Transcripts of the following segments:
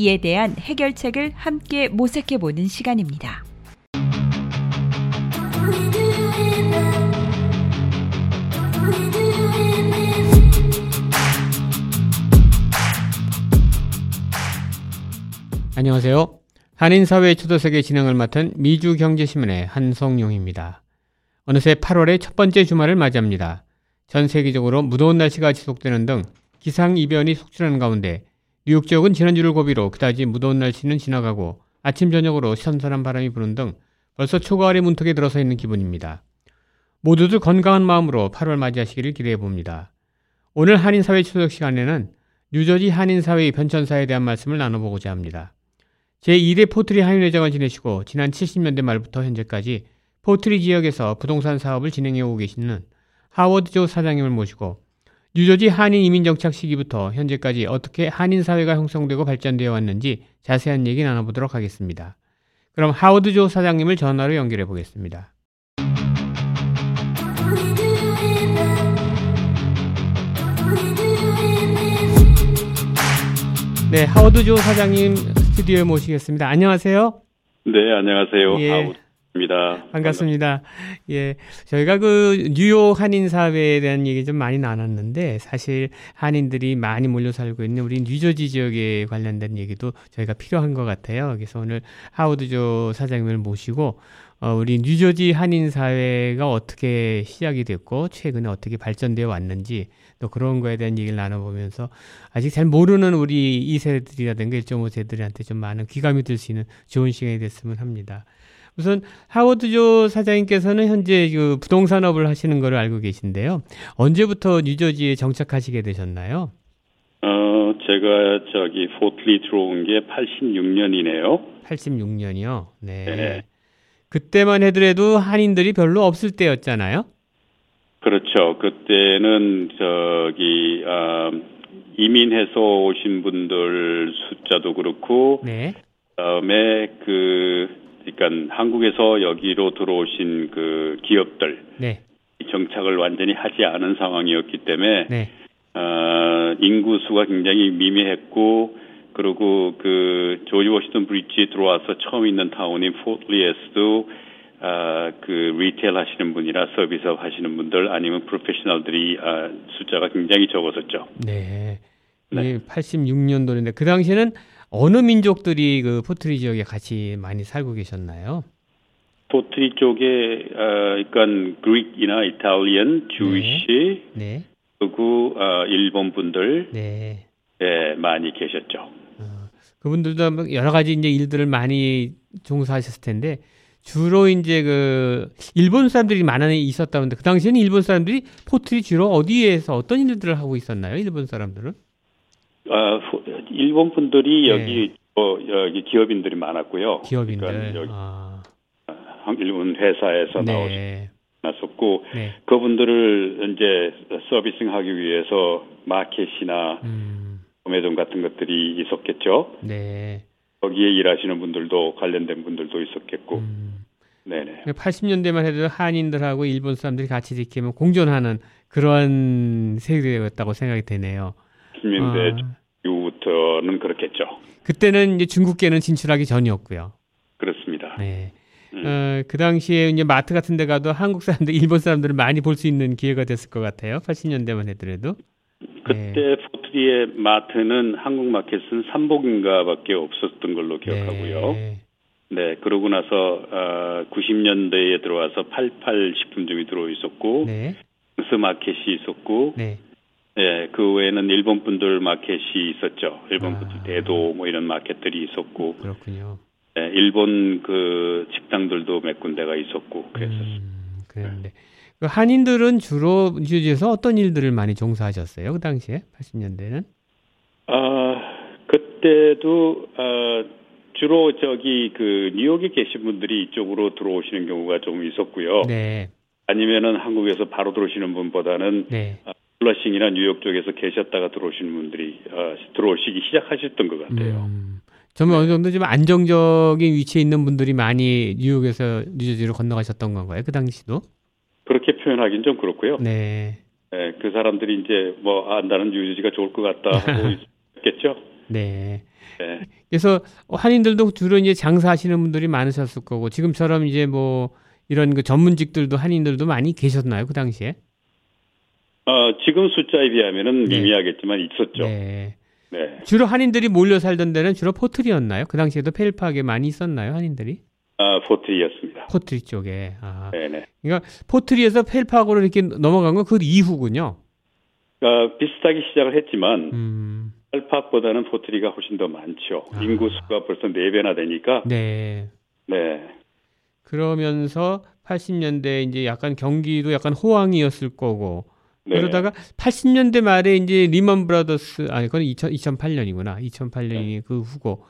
이에 대한 해결책을 함께 모색해 보는 시간입니다. 안녕하세요. 한인사회 초도석의 진행을 맡은 미주경제신문의 한성용입니다. 어느새 8월의 첫 번째 주말을 맞이합니다. 전 세계적으로 무더운 날씨가 지속되는 등 기상이변이 속출하는 가운데 뉴욕 지역은 지난주를 고비로 그다지 무더운 날씨는 지나가고 아침 저녁으로 선선한 바람이 부는 등 벌써 초가을의 문턱에 들어서 있는 기분입니다. 모두들 건강한 마음으로 8월 맞이하시기를 기대해 봅니다. 오늘 한인사회 초석 시간에는 뉴저지 한인사회의 변천사에 대한 말씀을 나눠보고자 합니다. 제2대 포트리 한인회장을 지내시고 지난 70년대 말부터 현재까지 포트리 지역에서 부동산 사업을 진행해 오고 계시는 하워드조 사장님을 모시고 뉴저지 한인 이민 정착 시기부터 현재까지 어떻게 한인 사회가 형성되고 발전되어 왔는지 자세한 얘기 나눠보도록 하겠습니다. 그럼 하워드 조 사장님을 전화로 연결해 보겠습니다. 네, 하워드 조 사장님 스튜디오에 모시겠습니다. 안녕하세요. 네, 안녕하세요. 예. 하우드 입니다. 반갑습니다. 예. 저희가 그 뉴욕 한인 사회에 대한 얘기 좀 많이 나눴는데 사실 한인들이 많이 몰려 살고 있는 우리 뉴저지 지역에 관련된 얘기도 저희가 필요한 것 같아요. 그래서 오늘 하우드조 사장님을 모시고 어, 우리 뉴저지 한인 사회가 어떻게 시작이 됐고 최근에 어떻게 발전되어 왔는지 또 그런 거에 대한 얘기를 나눠보면서 아직 잘 모르는 우리 2세들이라든가 1.5세들한테 좀 많은 귀감이 될수 있는 좋은 시간이 됐으면 합니다. 우선 하워드조 사장님께서는 현재 그 부동산업을 하시는 거를 알고 계신데요. 언제부터 뉴저지에 정착하시게 되셨나요? 어, 제가 저기 포틀리 들어온 게 86년이네요. 86년이요. 네. 네. 그때만 해더라도 한인들이 별로 없을 때였잖아요. 그렇죠. 그때는 저기 아, 이민해서 오신 분들 숫자도 그렇고 네. 그다음에 그 그러니까 한국에서 여기로 들어오신 그 기업들 네. 정착을 완전히 하지 않은 상황이었기 때문에 네. 어, 인구 수가 굉장히 미미했고 그리고 그 조지 워싱턴 브릿지에 들어와서 처음 있는 타운인 포트리에서도 아, 그 retail 하시는 분이나 서비스업 하시는 분들 아니면 프로페셔널들이 아, 숫자가 굉장히 적었었죠. 네. 네. 이게 86년도인데 그 당시에는 어느 민족들이 그 포트리 지역에 같이 많이 살고 계셨나요? 포트리 쪽에 어, 그러니까 Greek이나 Italian, Jewish 네. 그리고 어, 일본 분들 네. 예, 많이 계셨죠. 그분들도 뭐 여러 가지 이제 일들을 많이 종사하셨을 텐데 주로 이제 그 일본 사람들이 많이 있었다는데 그 당시에는 일본 사람들이 포트리 주로 어디에서 어떤 일들을 하고 있었나요? 일본 사람들은? 아, 후- 일본 분들이 네. 여기 어, 여기 기업인들이 많았고요. 기업인들. 그러니까 여기 아, 한- 일본 회사에서 네. 나오셨고 네. 그분들을 이제 서비싱하기 위해서 마켓이나 음, 구매점 같은 것들이 있었겠죠. 네. 거기에 일하시는 분들도 관련된 분들도 있었겠고, 음. 네네. 80년대만 해도 한인들하고 일본 사람들이 같이 뭐 공존하는 그런 세계였다고 생각이 되네요. 10년대 아, 이후부터는 그렇겠죠. 그때는 이제 중국계는 진출하기 전이었고요. 그렇습니다. 네. 음. 어, 그 당시에 이제 마트 같은 데 가도 한국 사람들, 일본 사람들을 많이 볼 수 있는 기회가 됐을 것 같아요. 80년대만 해더라도. 그때 포트리의 마트는 한국 마켓은 삼복인가밖에 없었던 걸로 기억하고요. 네. 네, 그러고 나서 어, 90년대에 들어와서 88 식품점이 들어 있었고, 네. 스 마켓이 있었고, 네. 예, 그 외에는 일본 분들 마켓이 있었죠. 일본 아. 분들 대도 뭐 이런 마켓들이 있었고, 그렇군요. 예, 일본 그 식당들도 몇 군데가 있었고 그랬었어요. 음, 그랬는데. 그 한인들은 주로 뉴저지에서 어떤 일들을 많이 종사하셨어요? 그 당시에? 80년대는? 아, 그때도 어, 주로 저기 그 뉴욕에 계신 분들이 이쪽으로 들어오시는 경우가 좀 있었고요. 네. 아니면은 한국에서 바로 들어오시는 분보다는 네. 플러싱이나 뉴욕 쪽에서 계셨다가 들어오시는 분들이 어, 들어오시기 시작하셨던 것 같아요. 음, 좀 어느 정도 좀 안정적인 위치에 있는 분들이 많이 뉴욕에서 뉴저지로 건너가셨던 건가요? 그 당시도? 그렇게 표현하기는 좀 그렇고요. 네. 예, 그 사람들이 이제 뭐 아, 나는 뉴저지가 좋을 것 같다 하고 있겠죠. 네. 예. 그래서 한인들도 주로 이제 장사하시는 분들이 많으셨을 거고 지금처럼 이제 뭐 이런 그 전문직들도 한인들도 많이 계셨나요? 그 당시에? 어, 지금 숫자에 비하면은 네. 미미하겠지만 있었죠. 네. 네. 주로 한인들이 몰려 살던 데는 주로 포트리였나요? 그 당시에도 팰팍에 많이 있었나요? 한인들이? 아, 포트리였습니다. 포트리 쪽에. 아. 네네. 그러니까 포트리에서 팰팍으로 이렇게 넘어간 건 그 이후군요. 어, 비슷하게 시작을 했지만 음. 팰팍보다는 포트리가 훨씬 더 많죠. 아. 인구 수가 벌써 네 배나 되니까. 네. 네. 그러면서 80년대 이제 약간 경기도 약간 호황이었을 거고 네. 그러다가 80년대 말에 이제 리먼 브라더스 아니 그건 2000, 2008년이구나. 2008년이 그 후고.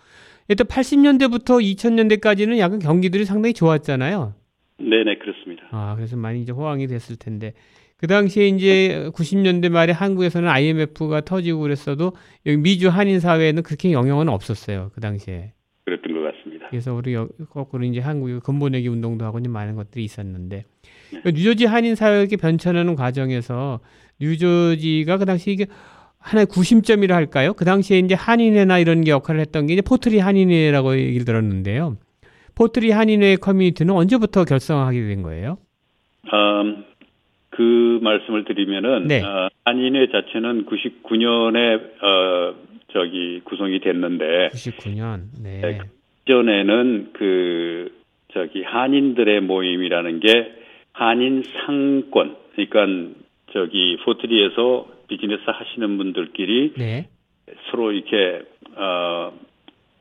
일단 80년대부터 2000년대까지는 약간 경기들이 상당히 좋았잖아요. 네 네 그렇습니다. 아, 그래서 많이 이제 호황이 됐을 텐데. 그 당시에 이제 90년대 말에 한국에서는 IMF가 터지고 그랬어도 여기 미주 한인 사회에는 그렇게 영향은 없었어요. 그 당시에. 그랬던 것 같습니다. 그래서 우리 여- 거꾸로 이제 한국의 금 보내기 운동도 하고 이제 많은 것들이 있었는데 네. 그 뉴저지 한인 사회가 이렇게 변천하는 과정에서 뉴저지가 그 당시 이게 하나의 구심점이라 할까요? 그 당시에 이제 한인회나 이런 게 역할을 했던 게 이제 포트리 한인회라고 얘기를 들었는데요. 포트리 한인회 커뮤니티는 언제부터 결성하게 된 거예요? 음, 그 말씀을 드리면은 네. 어, 한인회 자체는 99년에 어, 저기 구성이 됐는데 99년. 네. 네. 전에는 그 저기 한인들의 모임이라는 게 한인 상권 그러니까 저기 포트리에서 비즈니스 하시는 분들끼리 네. 서로 이렇게 어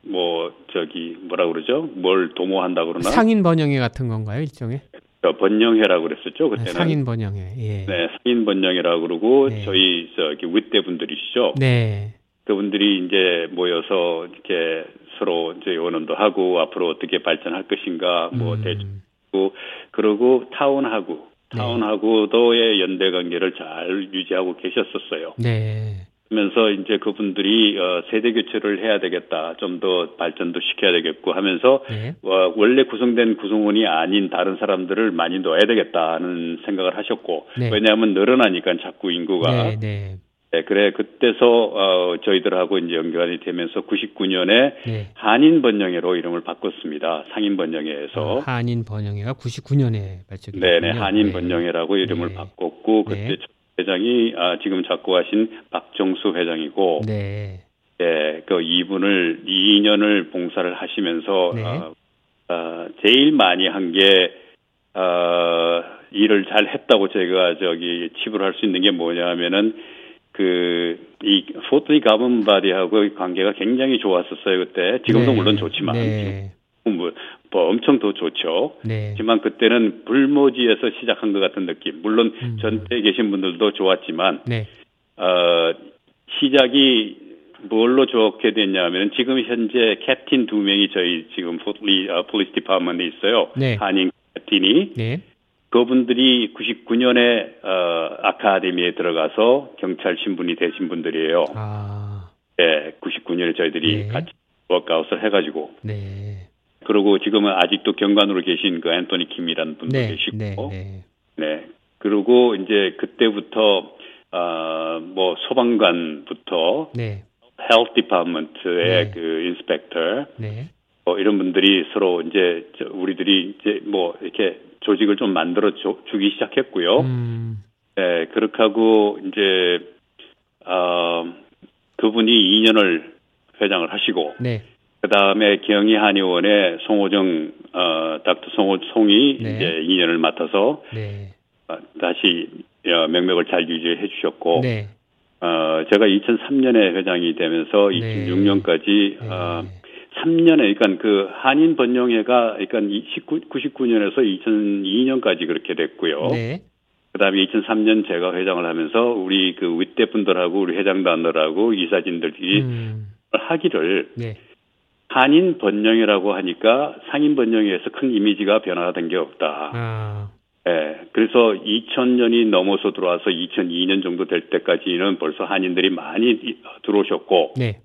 뭐 저기 뭐라 그러죠? 뭘 도모한다 그러나 상인 번영회 같은 건가요, 일종의? 저 번영회라고 그랬었죠 네, 그때는 상인 번영회. 예. 네 상인 번영회라고 그러고 네. 저희 저기 윗대 분들이시죠 네. 그분들이 이제 모여서 이렇게 서로 이제 의논도 하고 앞으로 어떻게 발전할 것인가 뭐 음, 대주고 그러고 타운하고 네. 타운하고도의 연대 관계를 잘 유지하고 계셨었어요. 네. 그러면서 이제 그분들이 어, 세대 교체를 해야 되겠다, 좀 더 발전도 시켜야 되겠고 하면서 네. 어, 원래 구성된 구성원이 아닌 다른 사람들을 많이 넣어야 되겠다는 생각을 하셨고 네. 왜냐하면 늘어나니까 자꾸 인구가 네. 네. 네, 그래 그때서 어, 저희들하고 이제 연관이 되면서 99년에 네. 한인 번영회로 이름을 바꿨습니다. 상인 번영회에서 아, 한인 번영회가 99년에 발족이 네네 됐군요. 한인 네. 번영회라고 이름을 네. 바꿨고 네. 그때 회장이 아, 지금 잡고 하신 박정수 회장이고 네. 예, 그 이분을 2년을 봉사를 하시면서 네. 어, 어, 제일 많이 한게 어, 일을 잘 했다고 제가 저기 칩을 할수 있는 게 뭐냐면은 그 이 포트리 governing body하고 관계가 굉장히 좋았었어요 그때 지금도 네. 물론 좋지만 네. 뭐, 뭐 엄청 더 좋죠. 네. 하지만 그때는 불모지에서 시작한 것 같은 느낌. 물론 음. 전대에 계신 분들도 좋았지만 네. 어, 시작이 뭘로 좋게 됐냐면 지금 현재 captain 두 명이 저희 지금 포트리 어, Police Department에 있어요. 네. 한인 captain이 네. 그분들이 99년에 어, 아카데미에 들어가서 경찰 신분이 되신 분들이에요. 아. 네, 99년에 저희들이 네. 같이 워크아웃을 해가지고 네. 그리고 지금은 아직도 경관으로 계신 그 앤토니 킴이라는 분도 네. 계시고 네. 네. 네. 그리고 이제 그때부터 어 뭐 소방관부터 네. Health Department의 네. 그 inspector 네. 뭐 이런 분들이 서로 이제 저 우리들이 이제 뭐 이렇게 조직을 좀 만들어 줘, 주기 시작했고요. 음. 네, 그렇게 하고 이제 어 그분이 2년을 회장을 하시고 네. 그 다음에 경희 한의원의 송호정 어 닥터 송호 송이 네. 이제 2년을 맡아서 네. 어, 다시 어, 명맥을 잘 유지해 주셨고 네. 어 제가 2003년에 회장이 되면서 네. 2006년까지 네. 어 3년에 그러니까 그 한인 번영회가 그러니까 19, 99년에서 2002년까지 그렇게 됐고요. 네. 그다음에 2003년 제가 회장을 하면서 우리 그 윗대 분들하고 우리 회장단들하고 이사진들이 음. 하기를 네. 한인 번영이라고 하니까 상인 번영에서 큰 이미지가 변화가 된게 없다. 아, 예, 그래서 2000년이 넘어서 들어와서 2002년 정도 될 때까지는 벌써 한인들이 많이 이- 들어오셨고 네,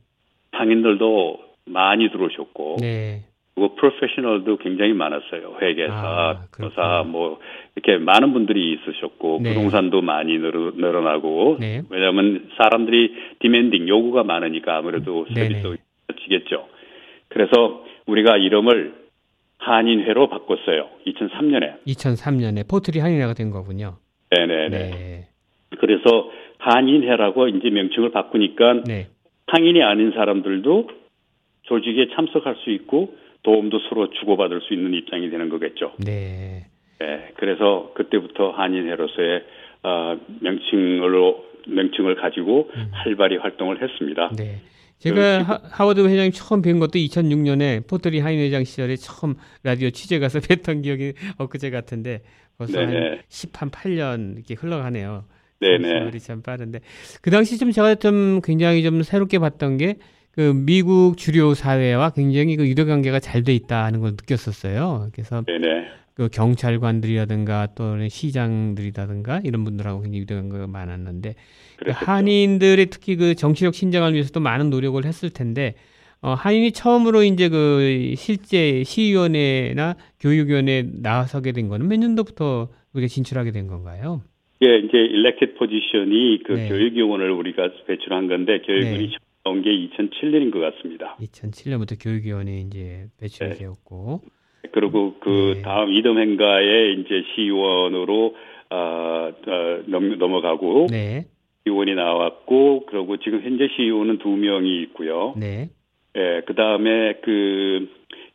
상인들도 많이 들어오셨고 네, 그리고 프로페셔널도 굉장히 많았어요. 회계사, 아, 변호사. 뭐 이렇게 많은 분들이 있으셨고 네. 부동산도 많이 늘어, 늘어나고 네. 왜냐하면 사람들이 demanding 요구가 많으니까 아무래도 네네. 서비스도 지겠죠. 그래서 우리가 이름을 한인회로 바꿨어요. 2003년에. 2003년에 포트리 한인회가 된 거군요. 네네네. 네, 그래서 한인회라고 이제 명칭을 바꾸니까 네, 상인이 아닌 사람들도 조직에 참석할 수 있고 도움도 서로 주고받을 수 있는 입장이 되는 거겠죠. 네, 네, 그래서 그때부터 한인회로서의 어, 명칭으로 명칭을 가지고 활발히 활동을 했습니다. 네. 제가 그 하, 하워드 회장님 처음 뵌 것도 2006년에 포트리 한인 회장 시절에 처음 라디오 취재 가서 뵀던 기억이 엊그제 같은데 벌써 한 네네. 10한 8년 이렇게 흘러가네요. 네네. 세월이 참 빠른데 그 당시 좀 제가 좀 굉장히 좀 새롭게 봤던 게 그 미국 주류 사회와 굉장히 그 유대 관계가 잘 돼 있다는 걸 느꼈었어요. 그래서 네네. 그 경찰관들이라든가 또는 시장들이라든가 이런 분들하고 굉장히 유대 관계가 많았는데 그. 한인들의 특히 그 정치력 신장을 위해서도 많은 노력을 했을 텐데 어, 한인이 처음으로 이제 그 실제 시의원회나 교육위원회에 나서게 된 거는 몇 년도부터 우리가 진출하게 된 건가요? 예, 이제 일렉티드 포지션이 그 네. 교육위원을 우리가 배출한 건데 교육위원이 네. 나온 게 2007년인 것 같습니다. 2007년부터 교육위원회 이제 배출이 네. 되었고 그리고 그 네. 다음 이듬행가에 이제 시의원으로 어, 어, 넘, 넘어가고 네, 시의원이 나왔고 그리고 지금 현재 시의원은 두 명이 있고요. 네, 예, 그 다음에 그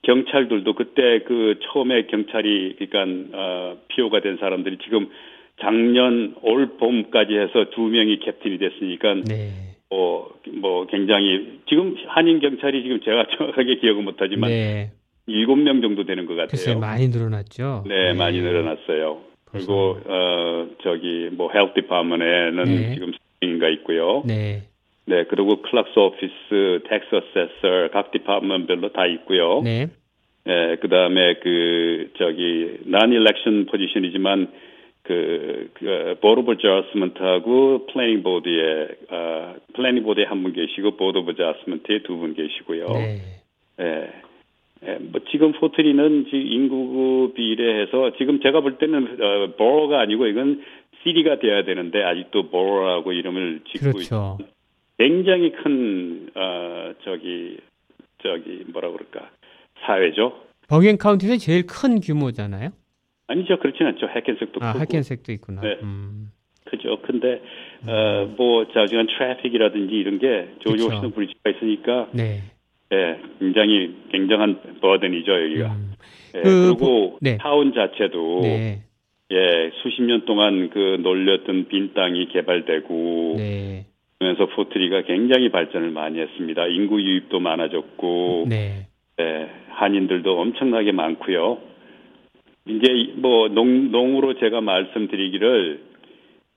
경찰들도 그때 그 처음에 경찰이 그러니까 어, 피오가 된 사람들이 지금 작년 올 봄까지 해서 두 명이 캡틴이 됐으니까 네, 뭐, 뭐 굉장히 지금 한인 경찰이 지금 제가 정확하게 기억은 못하지만 네. 일곱 명 정도 되는 것 글쎄 같아요. 많이 늘어났죠. 네, 많이 늘어났어요. 그리고 어 저기 뭐 헬스 디파먼에는 네. 지금 인가 있고요. 네, 네, 그리고 Clerk's Office, 텍스 어세서 각 department별로 다 있고요. 네, 네, 그다음에 그 저기 non-election position이지만 그, 그 Board of Adjustment하고 Planning Board에 어 Planning Board에 한 분 계시고 Board of Adjustment에 두 분 계시고요. 네, 예. 예, 뭐 지금 포트리는 지금 인구 비례해서 지금 제가 볼 때는 어, borough가 아니고 이건 city가 돼야 되는데 아직도 borough라고 이름을 짓고 그렇죠. 있- 굉장히 큰 어, 저기 저기 뭐라 그럴까 사회죠. 버겐 카운티에서 제일 큰 규모잖아요. 아니죠 그렇진 않죠. 해켄색도 아, 크고 하켄색도 있구나. 네. 음, 크죠. 근데 어, 뭐 자주한 traffic이라든지 이런 게 조지 워싱턴 브리지가 있으니까 네. 예, 굉장히 굉장한 burden이죠 여기가. 음, 예, 그 그리고 네. 타운 자체도 네, 예, 수십 년 동안 그 놀렸던 빈 땅이 개발되고 네, 그러면서 포트리가 굉장히 발전을 많이 했습니다. 인구 유입도 많아졌고 네, 예, 한인들도 엄청나게 많고요. 이제 이- 뭐 농, 농으로 제가 말씀드리기를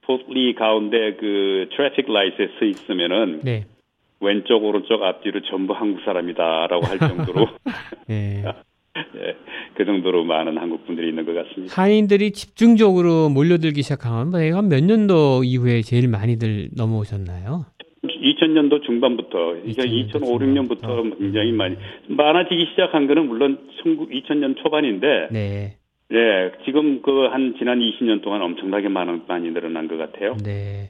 포트리 가운데 그 traffic light에 서 있으면은 네, 왼쪽 오른쪽 앞뒤로 전부 한국 사람이다라고 할 정도로 네. 예, 그 정도로 많은 한국 분들이 있는 것 같습니다. 한인들이 집중적으로 몰려들기 시작한 건몇 년도 이후에 제일 많이들 넘어오셨나요? 2000년도 중반부터, 그러니까 2000년도 2005, 6년부터 중반부터. 굉장히 많이 많아지기 시작한 거는 물론 2000년 초반인데, 네, 예, 지금 그 한 지난 20년 동안 엄청나게 많은 많이 늘어난 것 같아요. 네.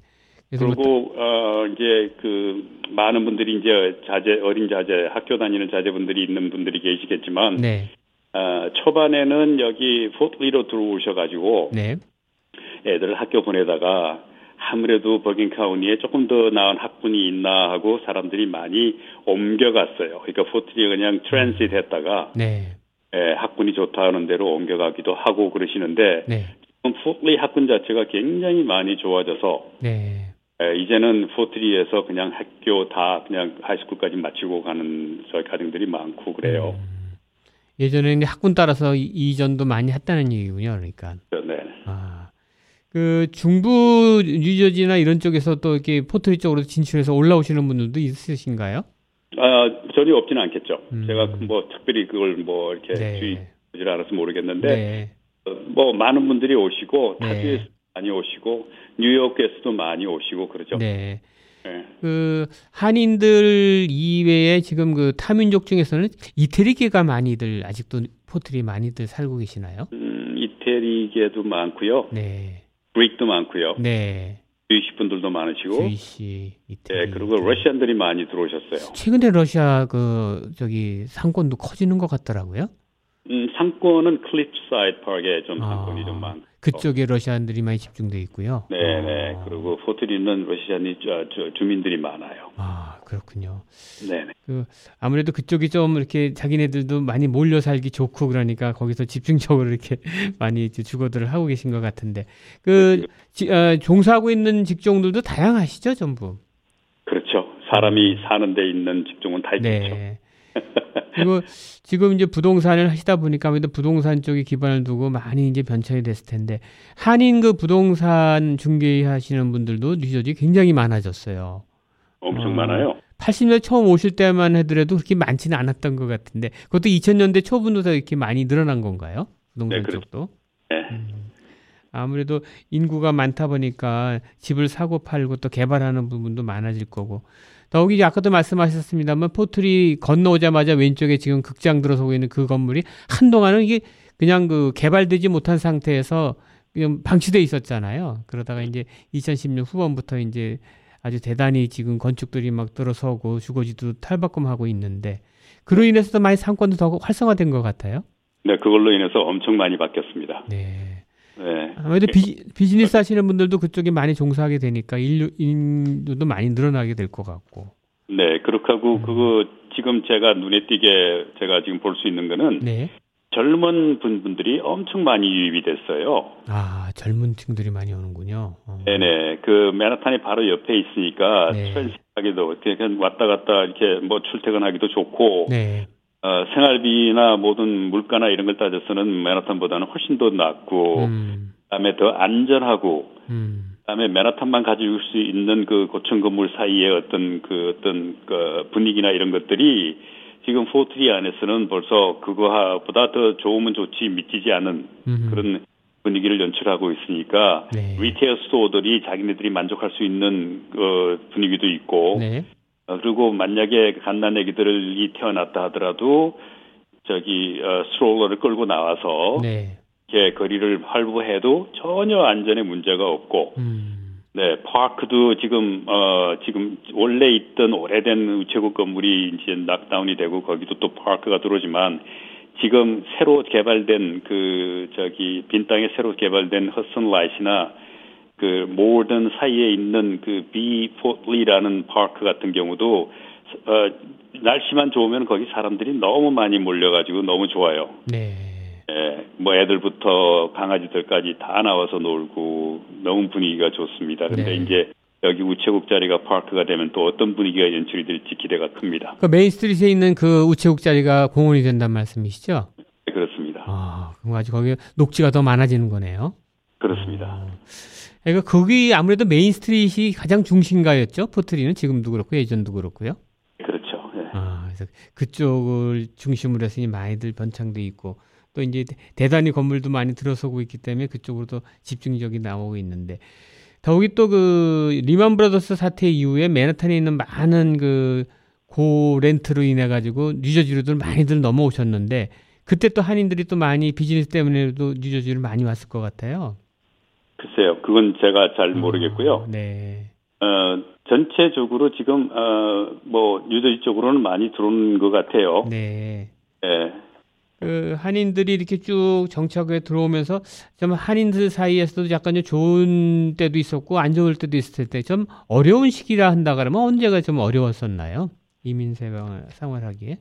그리고 어 이제 그 많은 분들이 이제 자제 어린 자제 학교 다니는 자제분들이 있는 분들이 계시겠지만 네, 어 초반에는 여기 포트리로 들어오셔가지고 네, 애들을 학교 보내다가 아무래도 버긴 카운티에 조금 더 나은 학군이 있나 하고 사람들이 많이 옮겨갔어요. 그러니까 포트리에 그냥 트랜sit 했다가 네, 예, 학군이 좋다는 대로 옮겨가기도 하고 그러시는데 네, 지금 포트리 학군 자체가 굉장히 많이 좋아져서 네. 예, 이제는 포트리에서 그냥 학교 다 그냥 high school까지 마치고 가는 저희 가정들이 많고 그래요. 음. 예전에는 학군 따라서 이- 이전도 많이 했다는 얘기군요. 그러니까. 네. 아, 그 중부 뉴저지나 이런 쪽에서 또 이렇게 포트리 쪽으로 진출해서 올라오시는 분들도 있으신가요? 아, 전혀 없지는 않겠죠. 음. 제가 뭐 특별히 그걸 뭐 이렇게 네. 주의하지 않아서 모르겠는데 네. 어, 뭐 많은 분들이 오시고 네. 타주에서 많이 오시고 뉴욕에서도 많이 오시고 그러죠. 네. 네. 그 한인들 이외에 지금 그 타민족 중에서는 이태리계가 많이들 아직도 포트리 많이들 살고 계시나요? 음, 이태리계도 많고요. 네. Greek도 많고요. 네. Jewish 분들도 많으시고 Jewish 이태리. 네, 그리고 Russian들이 많이 들어오셨어요. 최근에 러시아 그 저기 상권도 커지는 것 같더라고요. 음, 상권은 클립사이드 파크에 좀 아. 상권이 좀 많고. 그쪽에 러시아인들이 많이 집중돼 있고요. 네, 네. 아. 그리고 포트리는 Russian이 저, 저 주민들이 많아요. 아 그렇군요. 네, 네. 아무래도 그쪽이 좀 이렇게 자기네들도 많이 몰려 살기 좋고 그러니까 거기서 집중적으로 이렇게 많이 이제 주거들을 하고 계신 것 같은데 그 지- 어, 종사하고 있는 직종들도 다양하시죠 전부. 그렇죠. 사람이 사는 데 있는 직종은 다 있겠죠. 네. 그리고 지금 이제 부동산을 하시다 보니까 아무래도 부동산 쪽에 기반을 두고 많이 이제 변천이 됐을 텐데 한인 그 부동산 중개하시는 분들도 뉴저지 굉장히 많아졌어요. 엄청 어. 많아요. 80년대 처음 오실 때만 하더라도 그렇게 많지는 않았던 것 같은데 그것도 2000년대 초분부터 이렇게 많이 늘어난 건가요? 부동산 네, 그렇죠. 쪽도. 네. 음. 아무래도 인구가 많다 보니까 집을 사고 팔고 또 개발하는 부분도 많아질 거고 더욱이 아까도 말씀하셨습니다만 포트리 건너오자마자 왼쪽에 지금 극장 들어서고 있는 그 건물이 한동안은 이게 그냥 그 개발되지 못한 상태에서 그냥 방치돼 있었잖아요. 그러다가 이제 2010년 후반부터 이제 아주 대단히 지금 건축들이 막 들어서고 주거지도 탈바꿈하고 있는데 그로 인해서도 많이 상권도 더 활성화된 것 같아요. 네, 그걸로 인해서 엄청 많이 바뀌었습니다. 네. 네. 아무래도 비, 비즈니스 하시는 분들도 그쪽에 많이 종사하게 되니까 인류, 인류도 많이 늘어나게 될 것 같고. 네, 그렇게 하고 음. 그거 지금 제가 눈에 띄게 제가 지금 볼 수 있는 거는 네. 젊은 분들이 엄청 많이 유입이 됐어요. 아, 젊은 층들이 많이 오는군요. 어. 네네. 그 맨하탄이 바로 옆에 있으니까 네. 출퇴하기도 그냥 왔다 갔다 이렇게 뭐 출퇴근하기도 좋고 네. 어, 생활비나 모든 물가나 이런 걸 따져서는 맨하탄보다는 훨씬 더 낫고 음, 그다음에 더 안전하고 음, 그다음에 맨하탄만 가지고 수 있는 그 고층 건물 사이의 어떤 그 어떤 그 분위기나 이런 것들이 지금 포트리 안에서는 벌써 그거보다 더 좋으면 좋지 미치지 않은 음. 그런 분위기를 연출하고 있으니까 네. retail store들이 자기네들이 만족할 수 있는 어, 분위기도 있고 네. 어, 그리고 만약에 갓난아기들이 태어났다 하더라도 저기 어, stroller를 끌고 나와서 네. 이렇게 거리를 활보해도 전혀 안전에 문제가 없고 음, 네 park도 지금 어 지금 원래 있던 오래된 우체국 건물이 이제 knock down이 되고 거기도 또 park가 들어오지만 지금 새로 개발된 그 저기 빈 땅에 새로 개발된 Hudson Lights나 그 모든 사이에 있는 그 비포리라는 park 같은 경우도 어 날씨만 좋으면 거기 사람들이 너무 많이 몰려가지고 너무 좋아요. 네. 예, 뭐 애들부터 강아지들까지 다 나와서 놀고 너무 분위기가 좋습니다. 근데 네. 이제 여기 우체국 자리가 park가 되면 또 어떤 분위기가 연출이 될지 기대가 큽니다. 그 Main Street에 있는 그 우체국 자리가 공원이 된다는 말씀이시죠? 네, 그렇습니다. 아, 그럼 아주 거기 녹지가 더 많아지는 거네요. 그렇습니다. 그러니까 거기 아무래도 Main Street이 가장 중심가였죠. 포트리는 지금도 그렇고 예전도 그렇고요. 그렇죠. 예. 아, 그래서 그쪽을 중심으로 해서 이 많이들 번창돼 있고 또 이제 대- 대단히 건물도 많이 들어서고 있기 때문에 그쪽으로도 집중적이 나오고 있는데 더욱이 또 그 Lehman Brothers 사태 이후에 맨하탄에 있는 많은 그 고 렌트로 인해 가지고 뉴저지로들 많이들 넘어오셨는데 그때 또 한인들이 또 많이 비즈니스 때문에도 뉴저지를 많이 왔을 것 같아요. 글쎄요, 그건 제가 잘 모르겠고요. 음, 네. 어, 전체적으로 지금 어, 뭐 뉴저지 쪽으로는 많이 들어오는 것 같아요. 네. 예. 그 한인들이 이렇게 쭉 정착에 들어오면서 좀 한인들 사이에서도 약간 좀 좋은 때도 있었고 안 좋을 때도 있을 때 좀 어려운 시기라 한다 그러면 언제가 좀 어려웠었나요? 이민 생활 생활하기에?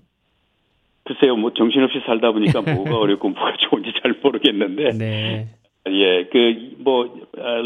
글쎄요, 뭐 정신없이 살다 보니까 뭐가 어렵고 뭐가 좋은지 잘 모르겠는데, 네. 예, 그 뭐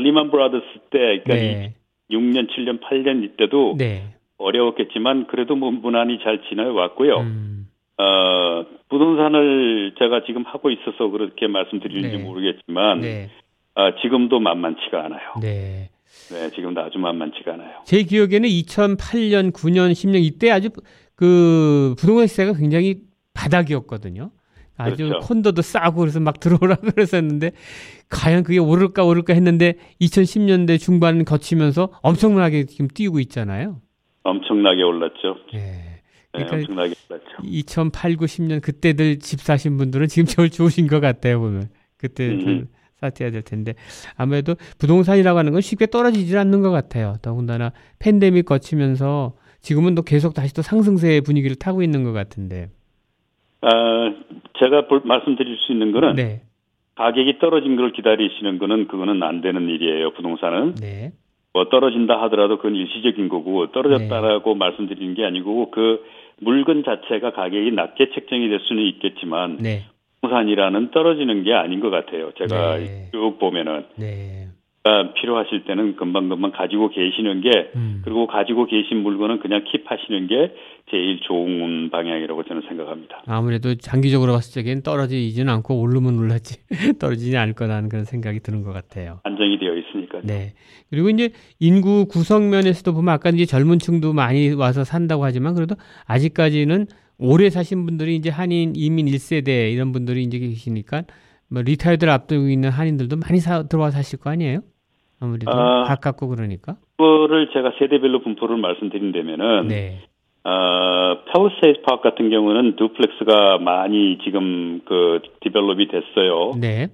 리만 브라더스 때, 그러니까 네. 6년, 7년, 8년 이때도 네. 어려웠겠지만 그래도 뭐 무난히 잘 지내왔고요. 음, 어, 부동산을 제가 지금 하고 있어서 그렇게 말씀드리는지 네. 모르겠지만 네. 어, 지금도 만만치가 않아요. 네. 네, 지금도 아주 만만치가 않아요. 제 기억에는 2008년, 9년, 10년 이때 아주 그 부동산 시세가 굉장히 바닥이었거든요. 아주 그렇죠. 콘도도 싸고 그래서 막 들어오라 그랬었는데 과연 그게 오를까 오를까 했는데 2010년대 중반 거치면서 엄청나게 지금 뛰고 있잖아요. 엄청나게 올랐죠. 예. 네, 그러니까 엄청나게 올랐죠. 2008, 9, 10년 그때들 집 사신 분들은 지금 제일 좋으신 것 같아요 보면 그때 음. 사태야 될 텐데 아무래도 부동산이라고 하는 건 쉽게 떨어지질 않는 것 같아요. 더군다나 팬데믹 거치면서 지금은 또 계속 다시 또 상승세의 분위기를 타고 있는 것 같은데. 아, 제가 볼- 말씀드릴 수 있는 거는 네, 가격이 떨어진 걸 기다리시는 거는 그거는 안 되는 일이에요. 부동산은 네, 뭐 떨어진다 하더라도 그건 일시적인 거고 떨어졌다라고 말씀드리는 게 아니고 그 물건 자체가 가격이 낮게 책정이 될 수는 있겠지만 네, 부동산이라는 떨어지는 게 아닌 것 같아요. 제가 네. 쭉 보면은 네. 그러니까 필요하실 때는 금방금방 가지고 계시는 게 음. 그리고 가지고 계신 물건은 그냥 킵하시는 게 제일 좋은 방향이라고 저는 생각합니다. 아무래도 장기적으로 봤을 적엔 떨어지지는 않고 오르면 올랐지 떨어지지 않을 거라는 그런 생각이 드는 것 같아요. 안정이 되어 있으니까 요. 네. 그리고 이제 인구 구성 면에서도 보면 아까 이제 젊은 층도 많이 와서 산다고 하지만 그래도 아직까지는 오래 사신 분들이 이제 한인 이민 1세대 이런 분들이 이제 계시니까 뭐 retired를 앞두고 있는 한인들도 많이 사, 들어와 사실 거 아니에요? 아무래도 아. 가깝고 그러니까. 그거를 제가 세대별로 분포를 말씀드린다면은 네. 어, 팰리세이드 파크 같은 경우는 duplex가 많이 지금 그 develop이 됐어요. 네.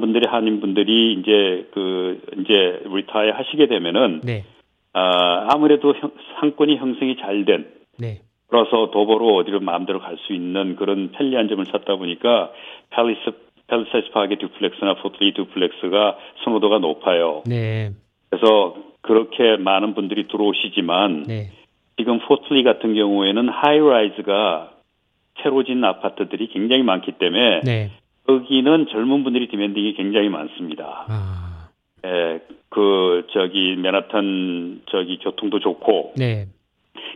분들이 한인 분들이 이제 그 이제 retire 하시게 되면은 네. 아, 아무래도 형- 상권이 형성이 잘된 네. 그래서 도보로 어디로 마음대로 갈 수 있는 그런 편리한 점을 찾다 보니까 팰리스 팰리세이드 파크의 duplex나 포트리 duplex가 선호도가 높아요. 네. 그래서 그렇게 많은 분들이 들어오시지만 네. 지금 포트리 같은 경우에는 high-rise가 새로 짓는 아파트들이 굉장히 많기 때문에 네. 여기는 젊은 분들이 demanding이 굉장히 많습니다. 아. 예, 그 저기 맨하탄 저기 교통도 좋고 네.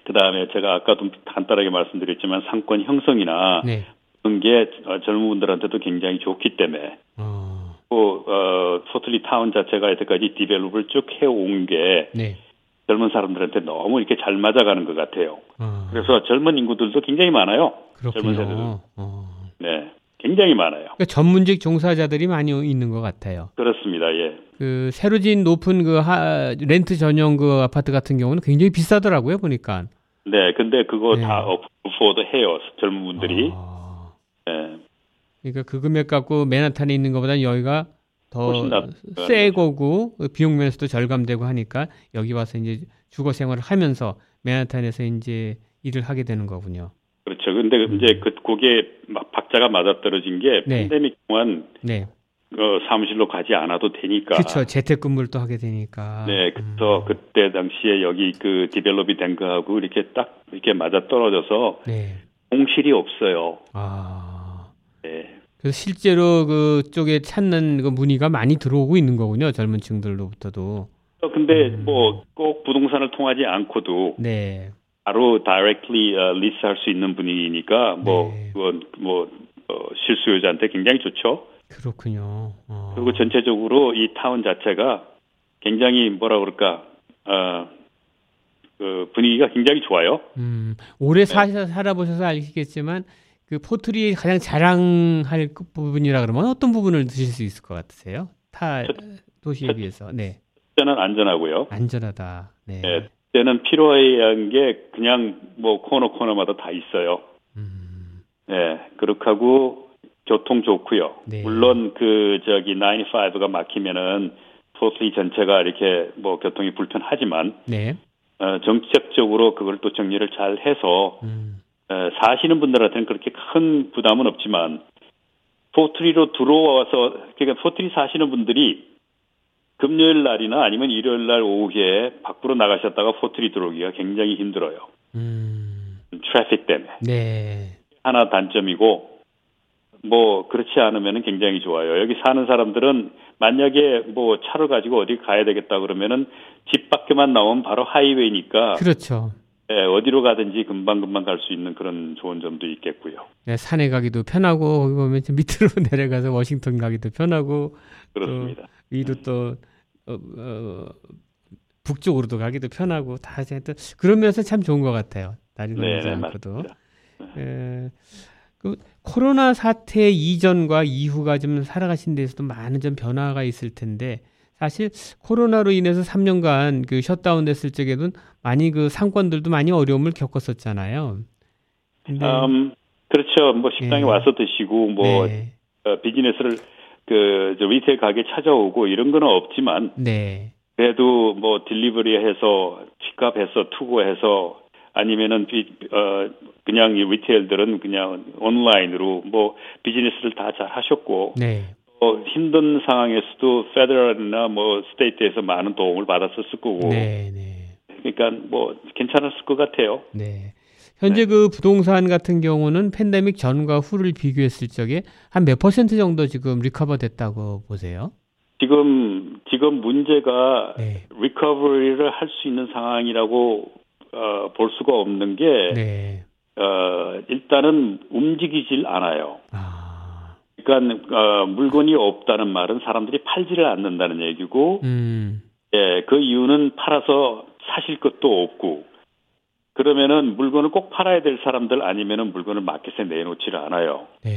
그 다음에 제가 아까도 간단하게 말씀드렸지만 상권 형성이나 네. 그런 게 어, 젊은 분들한테도 굉장히 좋기 때문에 어. 또 어, 포틀리 타운 자체가 여태까지 develop을 쭉 해온 게 네. 젊은 사람들한테 너무 이렇게 잘 맞아가는 것 같아요. 어. 그래서 젊은 인구들도 굉장히 많아요. 젊은 세대들. 그렇군요. 어. 네, 굉장히 많아요. 그러니까 전문직 종사자들이 많이 있는 것 같아요. 그렇습니다. 예, 그 새로 지은 높은 그 하, 렌트 전용 그 아파트 같은 경우는 굉장히 비싸더라고요 보니까. 네, 근데 그거 네. 다 어포드 해요. 젊은 분들이. 아, 네, 그러니까 그 금액 갖고 맨하탄에 있는 것보다 여기가 더 훨씬 낫- 새 거고 그 비용 면에서도 절감되고 하니까 여기 와서 이제 주거 생활을 하면서 맨하탄에서 이제 일을 하게 되는 거군요. 그렇죠. 근데 이제 그막 박자가 맞아떨어진 게 음. 네. 팬데믹 동안 네, 어, 사무실로 가지 않아도 되니까. 그렇죠. 재택근무를 또 하게 되니까. 네, 그래서 음, 그때 당시에 여기 그 디벨롭이 된 거하고 이렇게 딱 이렇게 맞아 떨어져서 네. 공실이 없어요. 아. 네. 그래서 실제로 그쪽에 찾는 그 문의가 많이 들어오고 있는 거군요. 젊은 층들로부터도. 어, 근데 음. 뭐꼭 부동산을 통하지 않고도 네. 바로 directly 어, 리스할 수 있는 분위기니까 뭐 네. 그건 뭐 어, 실수요자한테 굉장히 좋죠. 그렇군요. 어. 그리고 전체적으로 이 타운 자체가 굉장히 뭐라 그럴까 어, 그 분위기가 굉장히 좋아요. 음, 오래 사, 살아보셔서 알겠지만 그 포트리의 가장 자랑할 그 부분이라 그러면 어떤 부분을 드실 수 있을 것 같으세요? 타 첫- 도시에 첫- 비해서 네 때는 안전하고요. 안전하다. 네. 네, 때는 필요한 게 그냥 뭐 코너 코너마다 다 있어요. 음, 네, 그렇게 하고 교통 좋고요. 네. 물론 그 저기 95가 막히면은 포트리 전체가 이렇게 뭐 교통이 불편하지만 네. 어, 정책적으로 그걸 또 정리를 잘 해서 음, 어, 사시는 분들한테는 그렇게 큰 부담은 없지만 포트리로 들어와서 그러니까 포트리 사시는 분들이 금요일 날이나 아니면 일요일 날 오후에 밖으로 나가셨다가 포트리 들어오기가 굉장히 힘들어요. 음, 트래픽 때문에 네. 하나 단점이고 뭐 그렇지 않으면은 굉장히 좋아요. 여기 사는 사람들은 만약에 뭐 차를 가지고 어디 가야 되겠다 그러면은 집 밖에만 나오면 바로 하이웨이니까 그렇죠. 예, 어디로 가든지 금방금방 갈 수 있는 그런 좋은 점도 있겠고요. 네, 산에 가기도 편하고 거기 보면 좀 밑으로 내려가서 워싱턴 가기도 편하고 그렇습니다. 위도 또 어, 어, 북쪽으로도 가기도 편하고 다 하여튼 그런 면에서 참 좋은 것 같아요. 날이 네, 걸리지 네, 않고도. 맞습니다. 에, 그 코로나 사태 이전과 이후가 좀 살아가신 데서도 많은 좀 변화가 있을 텐데 사실 코로나로 인해서 3년간 그 셧다운 됐을 적에는 많이 그 상권들도 많이 어려움을 겪었었잖아요. 근데 음, 그렇죠. 뭐 식당에 네. 와서 드시고 뭐 네, 어, 비즈니스를 그저 retail 가게 찾아오고 이런 거는 없지만 네, 그래도 뭐 delivery해서 픽업해서 to go해서 아니면은 비, 어 그냥 이 retail들은 그냥 온라인으로 뭐 비즈니스를 다 잘 하셨고 네, 어, 힘든 상황에서도 federal이나 뭐 state에서 많은 도움을 받았었을 거고 네, 네. 그러니까 뭐 괜찮았을 것 같아요. 네. 현재 그 부동산 같은 경우는 팬데믹 전과 후를 비교했을 적에 한 몇 퍼센트 정도 지금 recover 됐다고 보세요? 지금 지금 문제가 네. recovery를 할 수 있는 상황이라고 어, 볼 수가 없는 게 네. 어, 일단은 움직이질 않아요. 아. 그러니까 어, 물건이 없다는 말은 사람들이 팔지를 않는다는 얘기고, 음. 예, 그 이유는 팔아서 사실 것도 없고, 그러면은 물건을 꼭 팔아야 될 사람들 아니면은 물건을 마켓에 내놓지를 않아요. 네.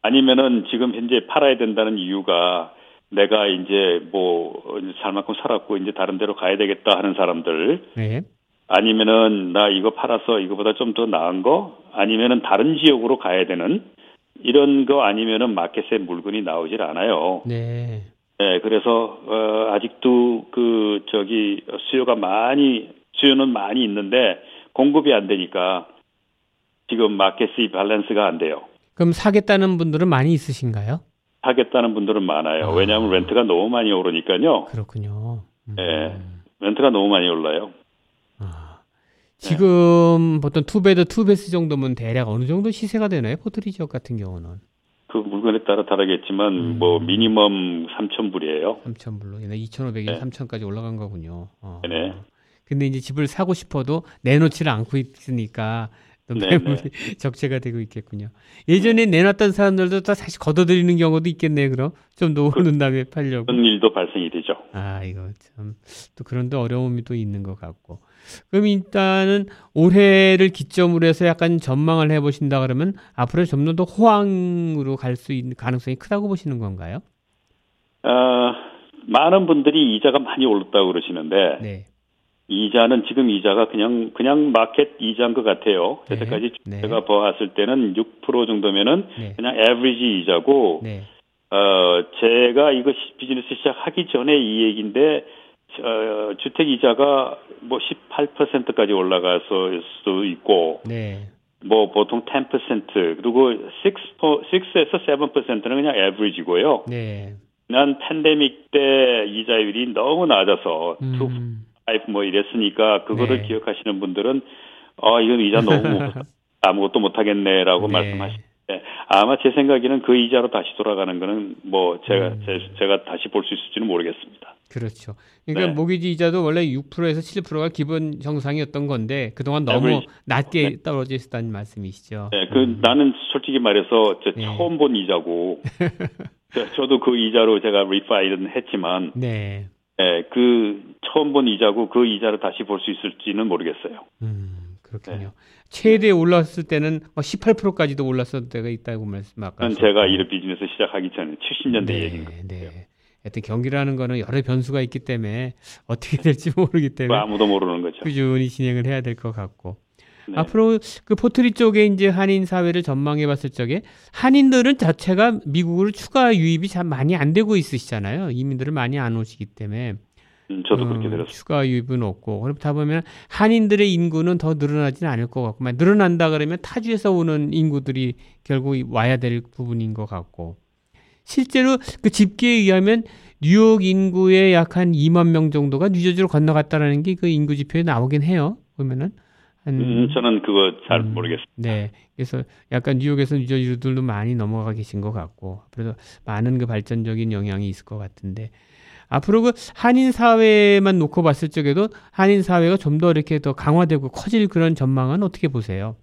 아니면은 지금 현재 팔아야 된다는 이유가 내가 이제 뭐 살 만큼 살았고 이제 다른 데로 가야 되겠다 하는 사람들 네. 아니면은 나 이거 팔아서 이거보다 좀 더 나은 거 아니면은 다른 지역으로 가야 되는 이런 거 아니면은 마켓에 물건이 나오질 않아요. 네. 네, 그래서 어 아직도 그 저기 수요가 많이 수요는 많이 있는데 공급이 안 되니까 지금 마켓이 밸런스가 안 돼요. 그럼 사겠다는 분들은 많이 있으신가요? 사겠다는 분들은 많아요. 아. 왜냐하면 렌트가 너무 많이 오르니까요. 그렇군요. 음. 네. 렌트가 너무 많이 올라요. 아. 지금 보통 two bed, two bath 정도면 대략 어느 정도 시세가 되나요? 포트리 지역 같은 경우는 그 물건에 따라 다르겠지만 음. 뭐 미니멈 3천 불이에요. 3,000불로 얘네 2,500에 네. 3,000까지 올라간 거군요. 어. 네네. 근데 이제 집을 사고 싶어도 내놓지를 않고 있으니까 또 네네. 매물이 적체가 되고 있겠군요. 예전에 내놨던 사람들도 또 다시 걷어들이는 경우도 있겠네요. 그럼 좀 놓은 다음에 팔려고. 그런 일도 발생이 되죠. 아 이거 참 또 그런 데 어려움이 또 있는 것 같고. 그럼 일단은 올해를 기점으로 해서 약간 전망을 해보신다 그러면 앞으로 좀더 호황으로 갈 수 있는 가능성이 크다고 보시는 건가요? 아, 많은 분들이 이자가 많이 올랐다고 그러시는데 네. 이자는 지금 이자가 그냥 그냥 마켓 이자인 것 같아요. 네. 여태까지 네. 제가 봤을 때는 6% 정도면은 네. 그냥 에브리지 이자고 네. 어 제가 이거 시- 비즈니스 시작하기 전에 이 얘기인데 어, 주택 이자가 뭐 18%까지 올라가서 수도 있고 네. 뭐 보통 10% 그리고 6 6에서 7%는 그냥 에브리지고요. 네. 난 팬데믹 때 이자율이 너무 낮아서 음. 2, 5뭐 이랬으니까 그거를 네. 기억하시는 분들은 어 이건 이자 너무 못- 아무것도 못 하겠네라고 네. 말씀하시는데 아마 제 생각에는 그 이자로 다시 돌아가는 거는 뭐 제가 음. 제, 제가 다시 볼 수 있을지는 모르겠습니다. 그렇죠. 그러니까 네. 모기지 이자도 원래 6%에서 7%가 기본 정상이었던 건데 그동안 너무 Average. 낮게 떨어져 있었다는 말씀이시죠. 네, 그 음. 나는 솔직히 말해서 저 네. 처음 본 이자고 저- 저도 그 이자로 제가 리파이는 했지만 네. 예, 그 처음 본 이자고 그 이자를 다시 볼 수 있을지는 모르겠어요. 음, 그렇군요. 네. 최대 올랐을 때는 뭐 18%까지도 올랐을 때가 있다고 말씀 아까. 제가 이런 비즈니스 시작하기 전에 70년대 네, 얘기인 거. 네. 하여튼 경기라는 거는 여러 변수가 있기 때문에 어떻게 될지 모르기 그 때문에 아무도 모르는 거죠. 꾸준히 진행을 해야 될 것 같고. 네. 앞으로 그 포트리 쪽에 이제 한인 사회를 전망해 봤을 적에 한인들은 자체가 미국으로 추가 유입이 참 많이 안 되고 있으시잖아요. 이민들을 많이 안 오시기 때문에. 음, 저도 그렇게 음, 들었어요. 추가 유입은 없고 그렇다 보면 한인들의 인구는 더 늘어나지는 않을 것 같고 만 늘어난다 그러면 타주에서 오는 인구들이 결국 와야 될 부분인 것 같고 실제로 그 집계에 의하면 뉴욕 인구의 약 한 2만 명 정도가 뉴저지로 건너갔다라는 게 그 인구 지표에 나오긴 해요. 보면은 한 음, 저는 그거 잘 음, 모르겠어요. 네. 그래서 약간 뉴욕에서 뉴저지로들도 많이 넘어가 계신 것 같고, 그래서 많은 그 발전적인 영향이 있을 것 같은데, 앞으로 그 한인 사회만 놓고 봤을 적에도 한인 사회가 좀 더 이렇게 더 강화되고 커질 그런 전망은 어떻게 보세요?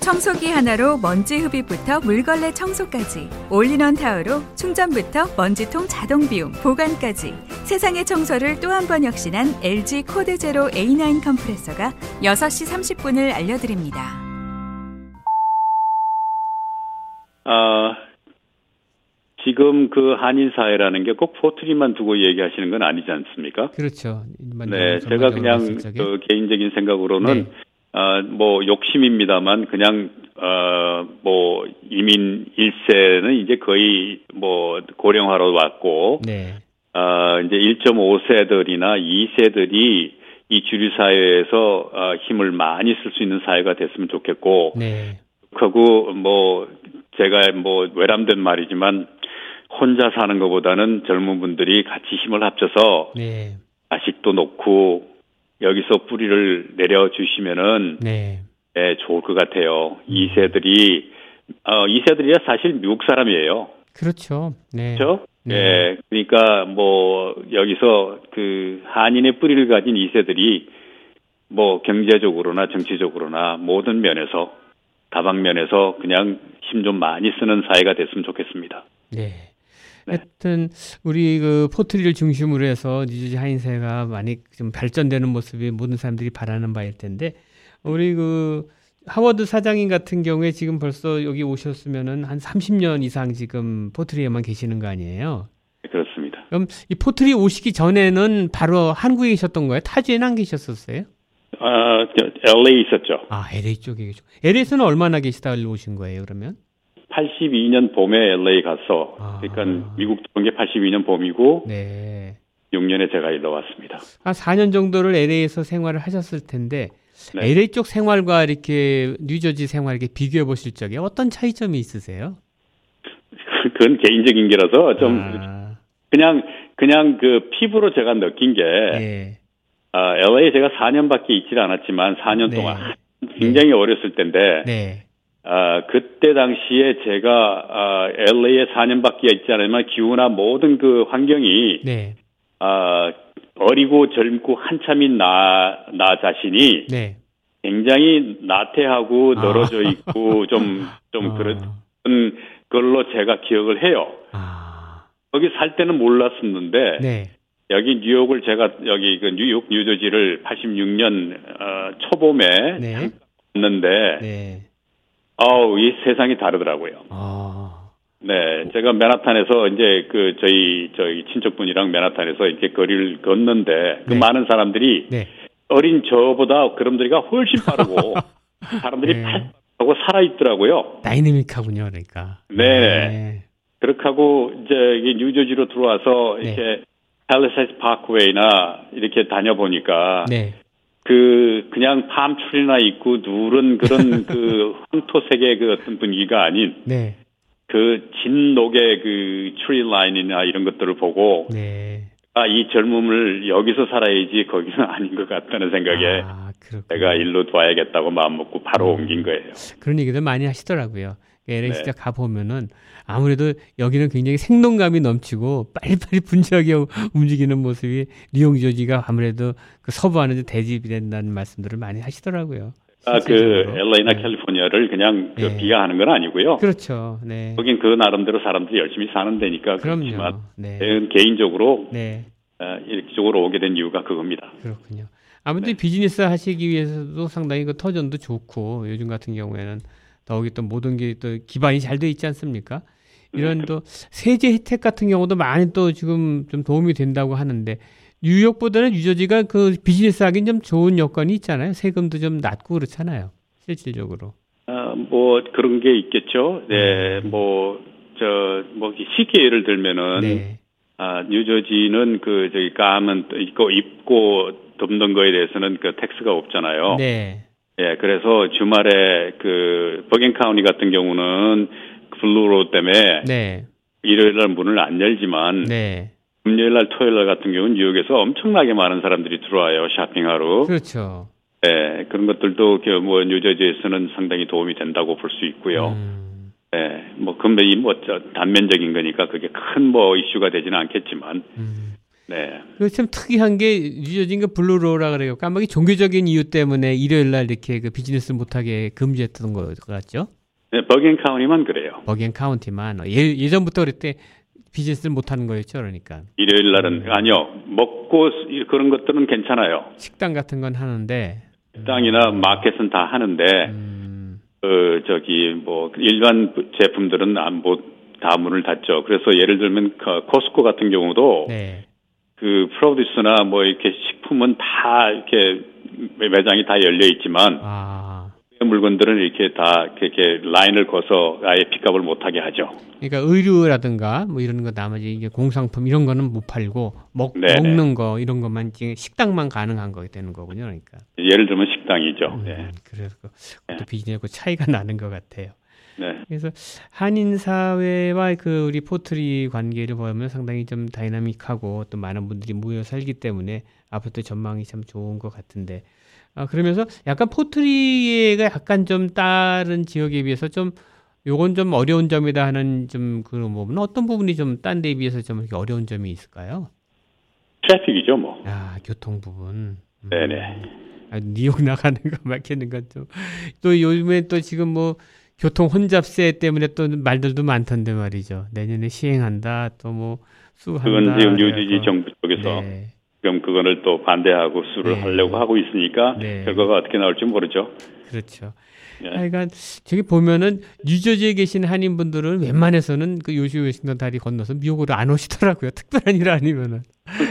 청소기 하나로 먼지 흡입부터 물걸레 청소까지 올인원 타워로 충전부터 먼지통 자동 비움 보관까지 세상의 청소를 또 한 번 혁신한 LG 코드 제로 A9 컴프레서가 6시 30분을 알려드립니다. 아, 지금 그 한인 사회라는 게 꼭 포트리만 두고 얘기하시는 건 아니지 않습니까? 그렇죠. 네, 제가 그냥 그 개인적인 생각으로는 네. 아, 뭐 욕심입니다만 그냥 어, 뭐 이민 1세는 이제 거의 뭐 고령화로 왔고 네. 어, 이제 1.5세들이나 2세들이 이 주류 사회에서 어, 힘을 많이 쓸 수 있는 사회가 됐으면 좋겠고 네. 그리고 뭐 제가 뭐 외람된 말이지만 혼자 사는 것보다는 젊은 분들이 같이 힘을 합쳐서 네. 자식도 놓고 여기서 뿌리를 내려 주시면은 네. 예, 좋을 것 같아요. 이 세들이 어, 이 세들이 사실 미국 사람이에요. 그렇죠. 네. 그렇죠? 네. 예, 그러니까 뭐 여기서 그 한인의 뿌리를 가진 이 세들이 뭐 경제적으로나 정치적으로나 모든 면에서 다방면에서 그냥 힘 좀 많이 쓰는 사회가 됐으면 좋겠습니다. 네. 네. 하여튼 우리 그 포트리를 중심으로 해서 뉴저지 하인사회가 많이 좀 발전되는 모습이 모든 사람들이 바라는 바일 텐데 우리 그 하워드 사장님 같은 경우에 지금 벌써 여기 오셨으면은 한 30년 이상 지금 포트리에만 계시는 거 아니에요? 그렇습니다. 그럼 이 포트리 오시기 전에는 바로 한국에 계셨던 거예요? 타주에는 안 계셨었어요? 아, 저 LA 있었죠. 아, LA 쪽에 계셨. LA에서는 얼마나 계시다 오신 거예요, 그러면? 82년 봄에 LA 갔어. 아. 그러니까 미국 들어온 게 82년 봄이고 네. 6년에 제가 일로 왔습니다. 한 4년 정도를 LA에서 생활을 하셨을 텐데 네. LA 쪽 생활과 이렇게 뉴저지 생활 이렇게 비교해 보실 적에 어떤 차이점이 있으세요? 그건 개인적인 게라서 좀 아, 그냥 그냥 그 피부로 제가 느낀 게 예. 아, LA 제가 4년밖에 있질 않았지만 4년 네. 동안 굉장히 어렸을 때인데 네. 아, 그때 당시에 제가 아, LA에 4년밖에 있지 않으면 기후나 모든 그 환경이 네. 아, 어리고 젊고 한참인 나, 나 자신이 네. 굉장히 나태하고 아. 늘어져 있고 좀, 좀 어, 그런 걸로 제가 기억을 해요. 아. 거기 살 때는 몰랐었는데 네. 여기 뉴욕을 제가 여기 그 뉴욕 뉴저지를 86년 어, 초봄에 네. 갔는데 네. 아우 이 세상이 다르더라고요. 아. 네, 제가 맨하탄에서 이제 그 저희 저희 친척분이랑 맨하탄에서 이렇게 거리를 걷는데 그 네. 많은 사람들이 네. 어린 저보다 그럼들이가 훨씬 빠르고 사람들이 네. 팔하고 살아 있더라고요. 다이내믹하군요, 그러니까. 네. 그렇게 하고 이제 이 뉴저지로 들어와서 네. 이렇게 팰리세이드 파크웨이나 이렇게 다녀 보니까 네. 그 그냥 팜출이나 있고 누른 그런 그 황토색의 그 어떤 분위기가 아닌 네. 그 진녹의 그 tree line이나 이런 것들을 보고 네. 아이 젊음을 여기서 살아야지 거기는 아닌 것 같다는 생각에 아. 내가 일로 둬야겠다고 마음 먹고 바로 음. 옮긴 거예요. 그런 얘기들 많이 하시더라고요. LA 네. 진짜 가 보면은 아무래도 여기는 굉장히 생동감이 넘치고 빨리빨리 분주하게 움직이는 모습이 뉴욕 뉴저지가 아무래도 그 서부 안에도 대비가 된다는 말씀들을 많이 하시더라고요. 아그 실질적으로. LA나 네. 캘리포니아를 그냥 그 네. 비하하는 건 아니고요. 그렇죠. 네. 거긴 그 나름대로 사람들이 열심히 사는 데니까 그렇지만 그럼요. 네. 저는 개인적으로 네. 어, 이쪽으로 오게 된 이유가 그겁니다. 그렇군요. 아무튼 네. 비즈니스 하시기 위해서도 상당히 그 터전도 좋고 요즘 같은 경우에는 더욱이 또 모든 게 또 기반이 잘 돼 있지 않습니까? 이런 네. 또 세제 혜택 같은 경우도 많이 또 지금 좀 도움이 된다고 하는데 뉴욕보다는 뉴저지가 그 비즈니스 하긴 좀 좋은 여건이 있잖아요. 세금도 좀 낮고 그렇잖아요. 실질적으로. 아, 뭐 그런 게 있겠죠. 네, 음. 뭐저뭐 쉽게 예를 들면은 네. 아, 뉴저지는 그 저기 가면 입고 입고 덮는 거에 대해서는 그 tax가 없잖아요. 네. 예, 그래서 주말에 그 버겐 카운티 같은 경우는 Blue Law 때문에 네. 일요일 날 문을 안 열지만 네. 금요일 날 토요일 날 같은 경우는 뉴욕에서 엄청나게 많은 사람들이 들어와요 쇼핑하러. 그렇죠. 예, 그런 것들도 그뭐 뉴저지에서는 상당히 도움이 된다고 볼 수 있고요. 음, 예, 뭐 근데 이뭐 단면적인 거니까 그게 큰 뭐 이슈가 되지는 않겠지만 음. 네. 참 특이한 게 뉴저지인가 Blue Law라 그래요. 아마 그 종교적인 이유 때문에 일요일 날 이렇게 그 비즈니스 못하게 금지했던 것 같죠? 네, 버겐 카운티만 그래요. 버겐 카운티만 예, 예전부터 그랬대 비즈니스를 못하는 거였죠, 그러니까 일요일 날은 아니요 먹고 스- 그런 것들은 괜찮아요. 식당 같은 건 하는데 식당이나 마켓은 다 하는데 음, 어 저기 뭐 일반 제품들은 안뭐다 문을 닫죠. 그래서 예를 들면 그 코스코 같은 경우도 네, 그 프로듀스나 뭐 이렇게 식품은 다 이렇게 매장이 다 열려 있지만 아, 그 물건들은 이렇게 다 이렇게 라인을 거서 아예 픽업을 못하게 하죠. 그러니까 의류라든가 뭐 이런 거 나머지 이게 공산품 이런 거는 못 팔고 먹 네네. 먹는 거 이런 것만 지금 식당만 가능한 거 되는 거군요, 그러니까. 예를 들면 식당이죠. 네. 음, 그래서 그것도 비즈니스하고 차이가 나는 것 같아요. 네. 그래서 한인 사회와 그 우리 포트리 관계를 보면 상당히 좀 다이나믹하고 또 많은 분들이 모여 살기 때문에 앞으로 또 전망이 참 좋은 것 같은데 아 그러면서 약간 포트리가 약간 좀 다른 지역에 비해서 좀 요건 좀 어려운 점이다 하는 좀 그런 부분 어떤 부분이 좀 딴 데에 비해서 좀 이렇게 어려운 점이 있을까요? traffic이죠, 뭐. 아 교통 부분. 음. 네네. 아, 뉴욕 나가는 거 막히는 것도 또 요즘에 또 지금 뭐 교통 혼잡세 때문에 또 말들도 많던데 말이죠. 내년에 시행한다 또 뭐 수한다. 그건 지금 뉴저지. 정부 쪽에서 네. 지금 그거를 또 반대하고 수를 네. 하려고 하고 있으니까 네. 결과가 어떻게 나올지 모르죠. 그렇죠. 예. 하여간 저기 보면은 뉴저지에 계신 한인분들은 웬만해서는 그 요시 워싱턴 다리 건너서 미국으로 안 오시더라고요. 특별한 일 아니면은.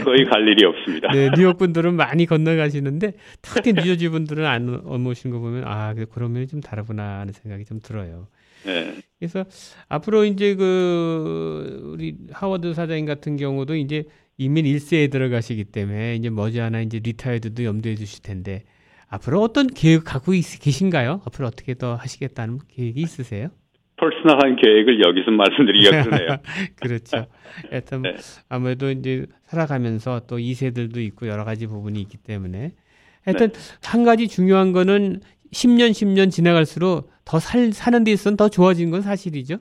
거의 갈 일이 없습니다. 네, 뉴욕 분들은 많이 건너가시는데 특히 뉴저지 분들은 안, 안 오시는 거 보면 아 그러면 좀 다르구나 하는 생각이 좀 들어요. 네. 그래서 앞으로 이제 그 우리 하워드 사장님 같은 경우도 이제 이민 1세에 들어가시기 때문에 이제 머지않아 이제 리타이드도 염두에 두실 텐데 앞으로 어떤 계획 갖고 있, 계신가요? 앞으로 어떻게 더 하시겠다는 계획이 있으세요? personal한 계획을 여기서 말씀드리기가 그러네요. 그렇죠. 하여튼 네. 아무래도 이제 살아가면서 또 2세들도 있고 여러 가지 부분이 있기 때문에 하여튼 한 가지 중요한 거는 10년 10년 지나갈수록 더 살, 사는 데 있어서는 더 좋아진 건 사실이죠.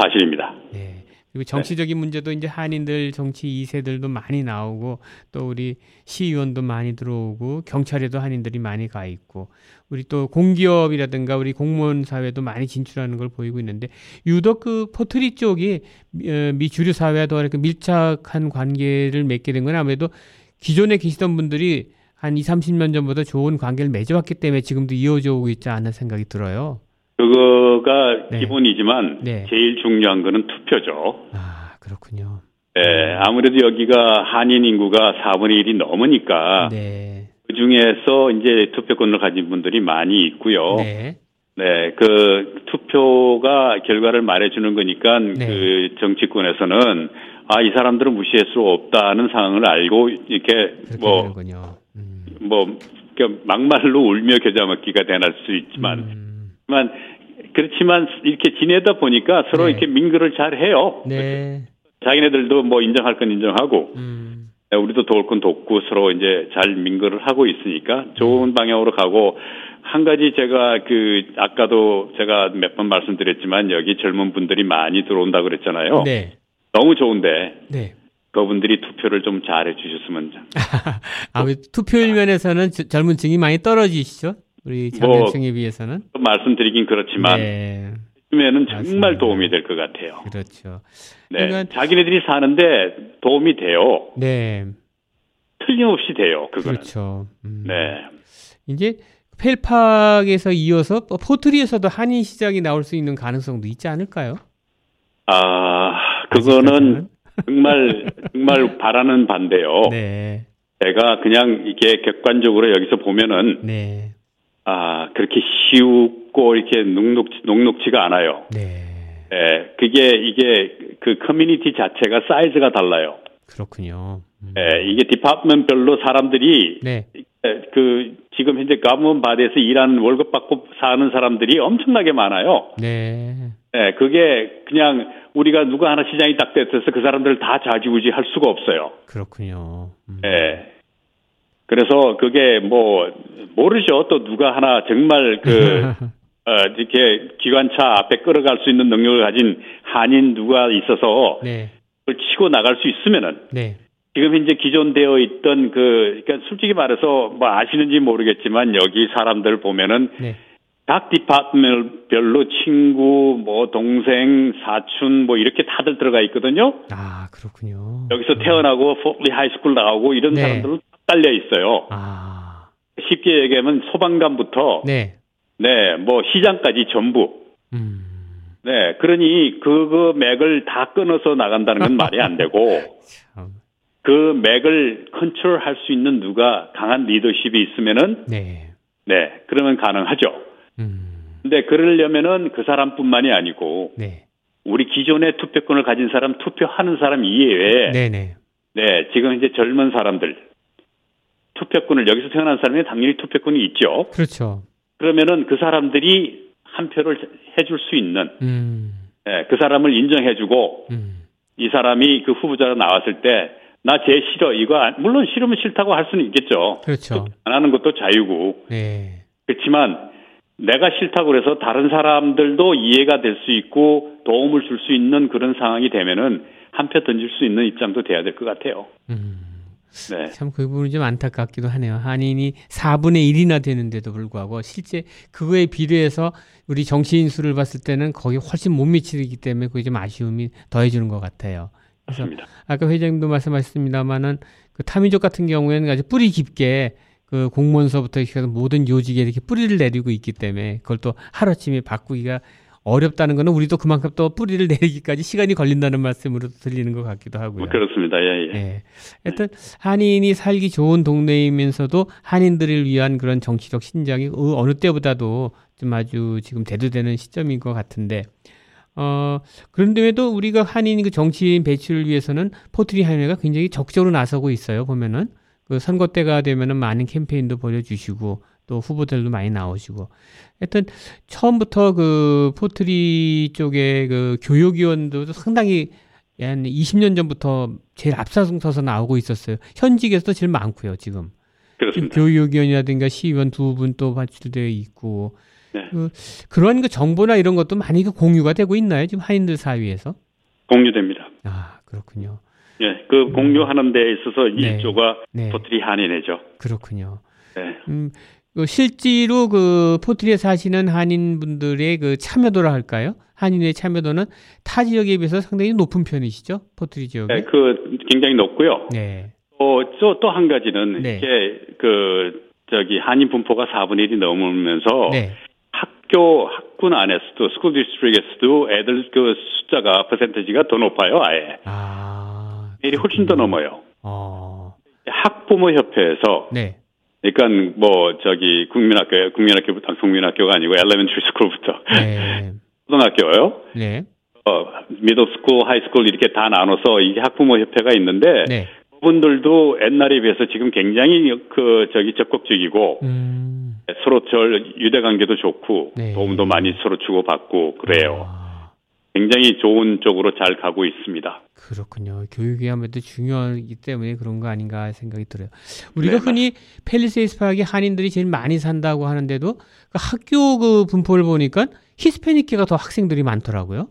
사실입니다. 네. 그리고 정치적인 문제도 이제 한인들 정치 2세들도 많이 나오고 또 우리 시의원도 많이 들어오고 경찰에도 한인들이 많이 가 있고 우리 또 공기업이라든가 우리 공무원 사회도 많이 진출하는 걸 보이고 있는데 유독 그 포트리 쪽이 어, 미 주류 사회와 더 이렇게 밀착한 관계를 맺게 된 건 아무래도 기존에 계시던 분들이 한 2, 30년 전보다 좋은 관계를 맺어왔기 때문에 지금도 이어져 오고 있지 않나 생각이 들어요. 그거가 네. 기본이지만 네. 제일 중요한 거는 투표죠. 아, 그렇군요. 네, 아무래도 여기가 한인 인구가 4분의 1이 넘으니까 네. 그 중에서 이제 투표권을 가진 분들이 많이 있고요. 네. 네, 그 투표가 결과를 말해주는 거니까 네. 그 정치권에서는 아 이 사람들은 무시할 수 없다는 상황을 알고 이렇게 뭐. 음. 뭐 막말로 울며 겨자 먹기가 되날 수 있지만 음. 하지만 그렇지만 이렇게 지내다 보니까 서로 네. 이렇게 민글을 잘 해요. 네. 자기네들도 뭐 인정할 건 인정하고 음. 네, 우리도 도울 건 돕고 서로 이제 잘 민글을 하고 있으니까 좋은 음. 방향으로 가고 한 가지 제가 그 아까도 제가 몇 번 말씀드렸지만 여기 젊은 분들이 많이 들어온다 그랬잖아요. 네. 너무 좋은데 네. 그분들이 투표를 좀 잘해 주셨으면 아무래도 투표율 면에서는 저- 젊은 층이 많이 떨어지시죠? 우리 뭐, 장년층에 비해서는. 말씀드리긴 그렇지만 네. 요즘에는 정말 맞습니다. 도움이 될 것 같아요. 그렇죠. 네, 그러니까- 자기네들이 사는데 도움이 돼요. 네. 틀림없이 돼요. 그거는. 그렇죠. 음. 네. 이제 펠팍에서 이어서 포트리에서도 한인 시장이 나올 수 있는 가능성도 있지 않을까요? 아, 그거는? 정말 정말 바라는 바인데요. 네. 제가 그냥 이게 객관적으로 여기서 보면은 네. 아 그렇게 쉽고 이렇게 녹록 녹록지가 않아요. 네. 예, 그게 이게 그 커뮤니티 자체가 사이즈가 달라요. 그렇군요. 음. 예, 이게 department별로 사람들이 네. 예, 그 지금 현재 governing body에서 일하는 월급 받고 사는 사람들이 엄청나게 많아요. 네. 예, 그게 그냥 우리가 누가 하나 시장이 딱 됐어서 그 사람들을 다 좌지우지 할 수가 없어요. 그렇군요. 음. 예. 그래서 그게 뭐 모르죠. 또 누가 하나 정말 그 어, 이렇게 기관차 앞에 끌어갈 수 있는 능력을 가진 한인 누가 있어서 네. 그걸 치고 나갈 수 있으면은 네. 지금 현재 기존 되어 있던 그 그러니까 솔직히 말해서 뭐 아시는지 모르겠지만 여기 사람들 보면은 네. 각 depart별로 친구, 뭐 동생, 사촌 뭐 이렇게 다들 들어가 있거든요. 아, 그렇군요. 여기서 태어나고 포트리 high school 나오고 이런 네. 사람들은 다 깔려 있어요. 아, 쉽게 얘기하면 소방관부터 네. 네, 뭐 시장까지 전부 음, 네, 그러니 그거 맥을 다 끊어서 나간다는 건 말이 안 되고 참. 그 맥을 컨트롤할 수 있는 누가 강한 리더십이 있으면은 네. 네, 그러면 가능하죠. 음, 근데 그러려면은 그 사람뿐만이 아니고 네. 우리 기존의 투표권을 가진 사람 투표하는 사람 이외에 네, 네 네. 지금 이제 젊은 사람들 투표권을 여기서 태어난 사람이 당연히 투표권이 있죠. 그렇죠. 그러면은 그 사람들이 한 표를 해줄 수 있는 음, 예, 그 사람을 인정해주고 음, 이 사람이 그 후보자가 나왔을 때나쟤 싫어 이거 안- 물론 싫으면 싫다고 할 수는 있겠죠. 그렇죠. 안 하는 것도 자유고 네. 그렇지만 내가 싫다고 그래서 다른 사람들도 이해가 될 수 있고 도움을 줄 수 있는 그런 상황이 되면은 한 표 던질 수 있는 입장도 돼야 될 것 같아요. 음. 네. 참그 부분이 좀 안타깝기도 하네요. 한인이 4분의 1이나 되는데도 불구하고 실제 그거에 비례해서 우리 정치인 수를 봤을 때는 거기 훨씬 못 미치기 때문에 그게 좀 아쉬움이 더해지는 것 같아요. 그래서 맞습니다. 아까 회장님도 말씀하셨습니다만은 그 타민족 같은 경우에는 아주 뿌리 깊게 그 공무원서부터 해서 모든 요직에 이렇게 뿌리를 내리고 있기 때문에 그걸 또 하루아침에 바꾸기가 어렵다는 거는 우리도 그만큼 또 뿌리를 내리기까지 시간이 걸린다는 말씀으로 들리는 것 같기도 하고요. 뭐 그렇습니다. 예, 예. 예. 하여튼 한인이 살기 좋은 동네이면서도 한인들을 위한 그런 정치적 신장이 어- 어느 때보다도 좀 아주 지금 대두되는 시점인 것 같은데 어 그런데도 우리가 한인 그 정치인 배출을 위해서는 포트리 한인회가 굉장히 적극적으로 나서고 있어요 보면은 그 선거 때가 되면은 많은 캠페인도 벌여주시고 또 후보들도 많이 나오시고 하여튼 처음부터 그 포트리 쪽에 그 교육위원도 상당히 한 20년 전부터 제일 앞서서 나오고 있었어요. 현직에서도 제일 많고요, 지금. 지금 그렇습니다. 교육위원이라든가 시의원 두 분 또 발출되어 있고. 네. 그, 그런 그 정보나 이런 것도 많이 그 공유가 되고 있나요? 지금 한인들 사이에서? 공유됩니다. 아, 그렇군요. 예, 그 공유하는 데 있어서 음. 네. 일조가 네. 포트리 한인회죠. 그렇군요. 네. 음, 그 실제로 그 포트리에 사시는 한인분들의 그 참여도라 할까요? 한인의 참여도는 타 지역에 비해서 상당히 높은 편이시죠? 포트리 지역에? 네, 그 굉장히 높고요. 네. 또또 한 가지는 네. 이게 그 저기 한인 분포가 4분의 1이 넘으면서 네. 학교 학군 안에서도 school district에서도 애들 그 숫자가 퍼센티지가 더 높아요. 아예 아. 일이 훨씬 더 넘어요. 어. 학부모 협회에서 네. 그러니까 뭐 저기 국민학교 국민학교 부터 국민학교가 아니고 elementary school부터 네. 고등학교요. 네. 어, middle school, high school 이렇게 다 나눠서 이게 학부모 협회가 있는데 네. 그분들도 옛날에 비해서 지금 굉장히 그 저기 적극적이고 음. 서로 저 유대 관계도 좋고 네. 도움도 많이 서로 주고 받고 그래요. 아, 굉장히 좋은 쪽으로 잘 가고 있습니다. 그렇군요. 교육이 아무래도 중요하기 때문에 그런 거 아닌가 생각이 들어요. 우리가 네, 흔히 펠리세이스 파악에 한인들이 제일 많이 산다고 하는데도 그 학교 그 분포를 보니까 히스패닉계가 더 학생들이 많더라고요.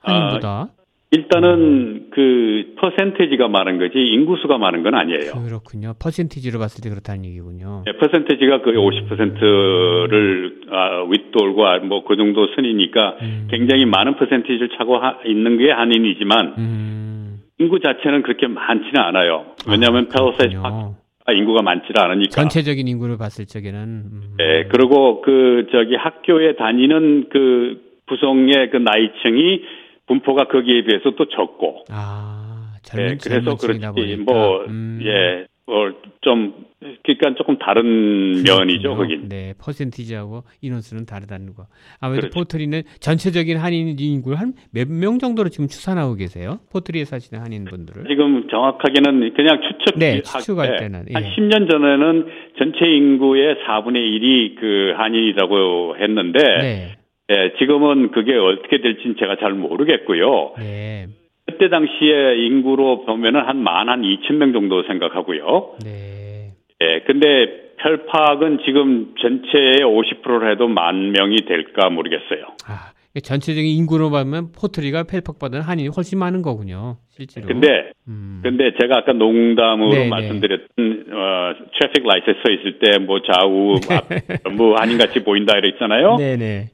한인보다. 일단은 그 퍼센테지가 많은 거지 인구수가 많은 건 아니에요. 그렇군요. 퍼센티지로 봤을 때 그렇다는 얘기군요. 예, 퍼센테지가 거의 50%를 아, 윗돌고 뭐그 정도 선이니까 음. 굉장히 많은 퍼센테이지를 차고 하- 있는 게 한인이지만 음. 인구 자체는 그렇게 많지는 않아요. 왜냐하면 아, 그렇군요. 파크가 인구가 많지는 않으니까. 전체적인 인구를 봤을 적에는 음. 예, 그리고 그 저기 학교에 다니는 그 구성의 그 나이층이 분포가 거기에 비해서 또 적고. 아, 젊은 예, 그래서 그렇지. 뭐 음. 예, 뭐좀 그러니까 조금 다른 면이죠, 그렇군요. 거긴. 네, 퍼센티지하고 인원수는 다르다는 거. 아무래도 그렇죠. 포트리는 전체적인 한인 인구를 한 몇 명 정도로 지금 추산하고 계세요? 포트리에 사시는 한인분들을. 지금 정확하게는 그냥 추측 네, 추측할 때는, 한 예. 10년 전에는 전체 인구의 4분의 1이 그 한인이라고 했는데 네, 예, 지금은 그게 어떻게 될지는 제가 잘 모르겠고요. 네, 그때 당시에 인구로 보면은 한 만 한 2천 명 정도 생각하고요. 네. 예, 근데 펠팍은 지금 전체의 50%를 해도 만 명이 될까 모르겠어요. 아, 전체적인 인구로 보면 포트리가 펠팍보다는 한인이 훨씬 많은 거군요. 실제로. 근데 음. 근데 제가 아까 농담으로 네, 네. 말씀드렸던 어, traffic light에 서 있을 때 뭐 좌우 앞, 전부 한인같이 보인다 이랬잖아요. 네네.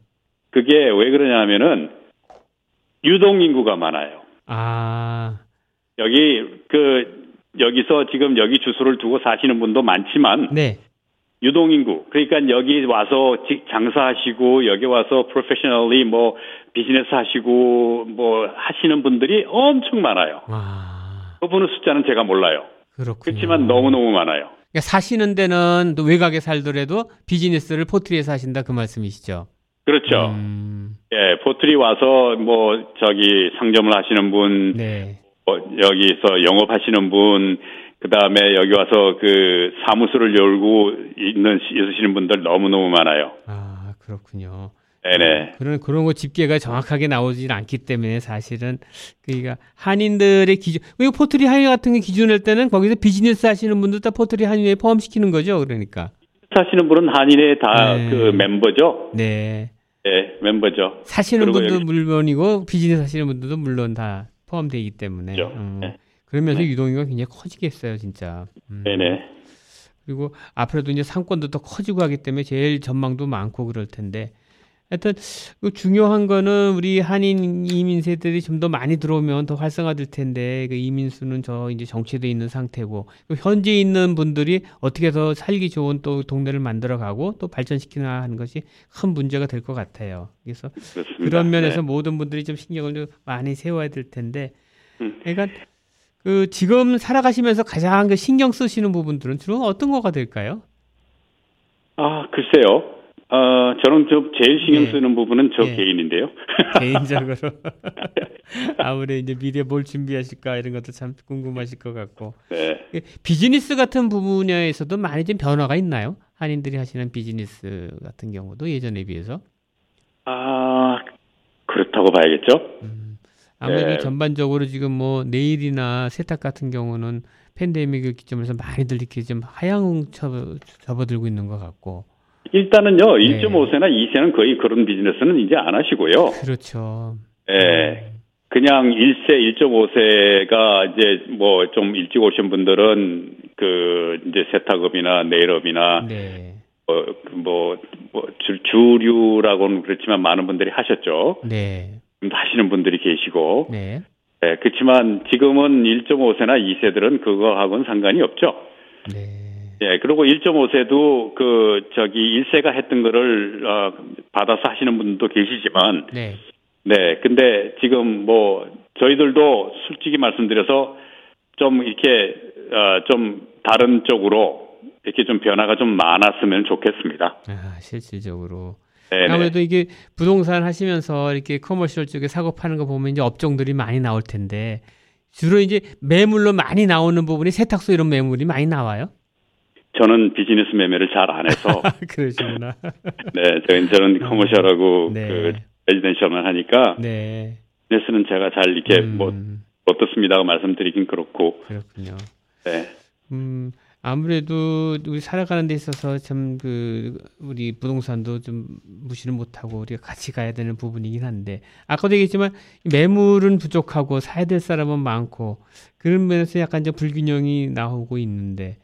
그게 왜 그러냐면은 유동 인구가 많아요. 아, 여기 그 여기서 지금 여기 주소를 두고 사시는 분도 많지만 네. 유동 인구 그러니까 여기 와서 직- 장사하시고 여기 와서 프로페셔널리 뭐 비즈니스 하시고 뭐 하시는 분들이 엄청 많아요. 아, 그분의 숫자는 제가 몰라요. 그렇군요. 그렇지만 너무 너무 많아요. 그러니까 사시는 데는 또 외곽에 살더라도 비즈니스를 포트리에서 하신다 그 말씀이시죠? 그렇죠. 음, 예, 포트리 와서 뭐 저기 상점을 하시는 분, 네. 어, 여기서 영업하시는 분, 그 다음에 여기 와서 그 사무소를 열고 있는 있으시는 분들 너무 너무 많아요. 아, 그렇군요. 네네. 그런 그런 거 집계가 정확하게 나오질 않기 때문에 사실은 그러니까 한인들의 기준 그리고 포트리 한인 같은 게 기준할 때는 거기서 비즈니스 하시는 분들 다 포트리 한인에 포함시키는 거죠 그러니까 사시는 분은 한인의 다 네. 그 멤버죠. 네 예, 멤버죠. 사시는 분도 여기- 물론이고 비즈니스 하시는 분들도 물론 다 포함되기 때문에 그렇죠. 음, 네. 그러면서 네. 유동인구가 굉장히 커지겠어요 진짜 음. 네네. 그리고 앞으로도 이제 상권도 더 커지고 하기 때문에 제일 전망도 많고 그럴 텐데 하여튼 그 중요한 거는 우리 한인 이민 세들이 좀 더 많이 들어오면 더 활성화될 텐데 그 이민 수는 저 이제 정체돼 있는 상태고 그 현지에 있는 분들이 어떻게 더 살기 좋은 또 동네를 만들어가고 또 발전시키나 하는 것이 큰 문제가 될 것 같아요. 그래서 그렇습니다. 그런 면에서 네. 모든 분들이 좀 신경을 좀 많이 세워야 될 텐데, 음. 그러니까 그 지금 살아가시면서 가장 그 신경 쓰시는 부분들은 주로 어떤 거가 될까요? 아, 글쎄요. 어, 저는 좀 제일 신경 네. 쓰는 부분은 저 네. 개인인데요. 개인적으로 아무래 이제 미래 뭘 준비하실까 이런 것도 참 궁금하실 것 같고 네. 그 비즈니스 같은 분야에서도 많이 좀 변화가 있나요? 한인들이 하시는 비즈니스 같은 경우도 예전에 비해서 아, 그렇다고 봐야겠죠. 음, 아무래도 네. 전반적으로 지금 뭐 네일이나 세탁 같은 경우는 팬데믹을 기점으로 해서 많이들 이렇게 좀 하향 접어, 접어들고 있는 것 같고 일단은요, 네. 1.5세나 2세는 거의 그런 비즈니스는 이제 안 하시고요. 그렇죠. 예. 그냥 1세, 1.5세가 이제 뭐 좀 일찍 오신 분들은 그 이제 세탁업이나 네일업이나 네, 어, 그 뭐, 뭐 주, 주류라고는 그렇지만 많은 분들이 하셨죠. 네, 하시는 분들이 계시고. 네, 예, 그렇지만 지금은 1.5세나 2세들은 그거하고는 상관이 없죠. 네, 예, 그리고 1.5세도 그 저기 1세가 했던 거를 어, 받아서 하시는 분도 계시지만 네, 네, 근데 지금 뭐 저희들도 솔직히 말씀드려서 좀 이렇게 어, 좀 다른 쪽으로 이렇게 좀 변화가 좀 많았으면 좋겠습니다. 아, 실질적으로 네, 네. 아무래도 이게 부동산 하시면서 이렇게 커머셜 쪽에 사고 파는 거 보면 이제 업종들이 많이 나올 텐데 주로 이제 매물로 많이 나오는 부분이 세탁소 이런 매물이 많이 나와요. 저는 비즈니스 매매를 잘 안 해서 그러시구나. 네, 저는 저는 커머셜하고 네. 그 레지던셜만 하니까 네. 비즈니스는 제가 잘 이렇게 음, 뭐 어떻습니다고 말씀드리긴 그렇고 그렇군요. 네. 음, 아무래도 우리 살아가는 데 있어서 참 그 우리 부동산도 좀 무시를 못하고 우리가 같이 가야 되는 부분이긴 한데 아까도 얘기했지만 매물은 부족하고 사야 될 사람은 많고 그런 면에서 약간 좀 불균형이 나오고 있는데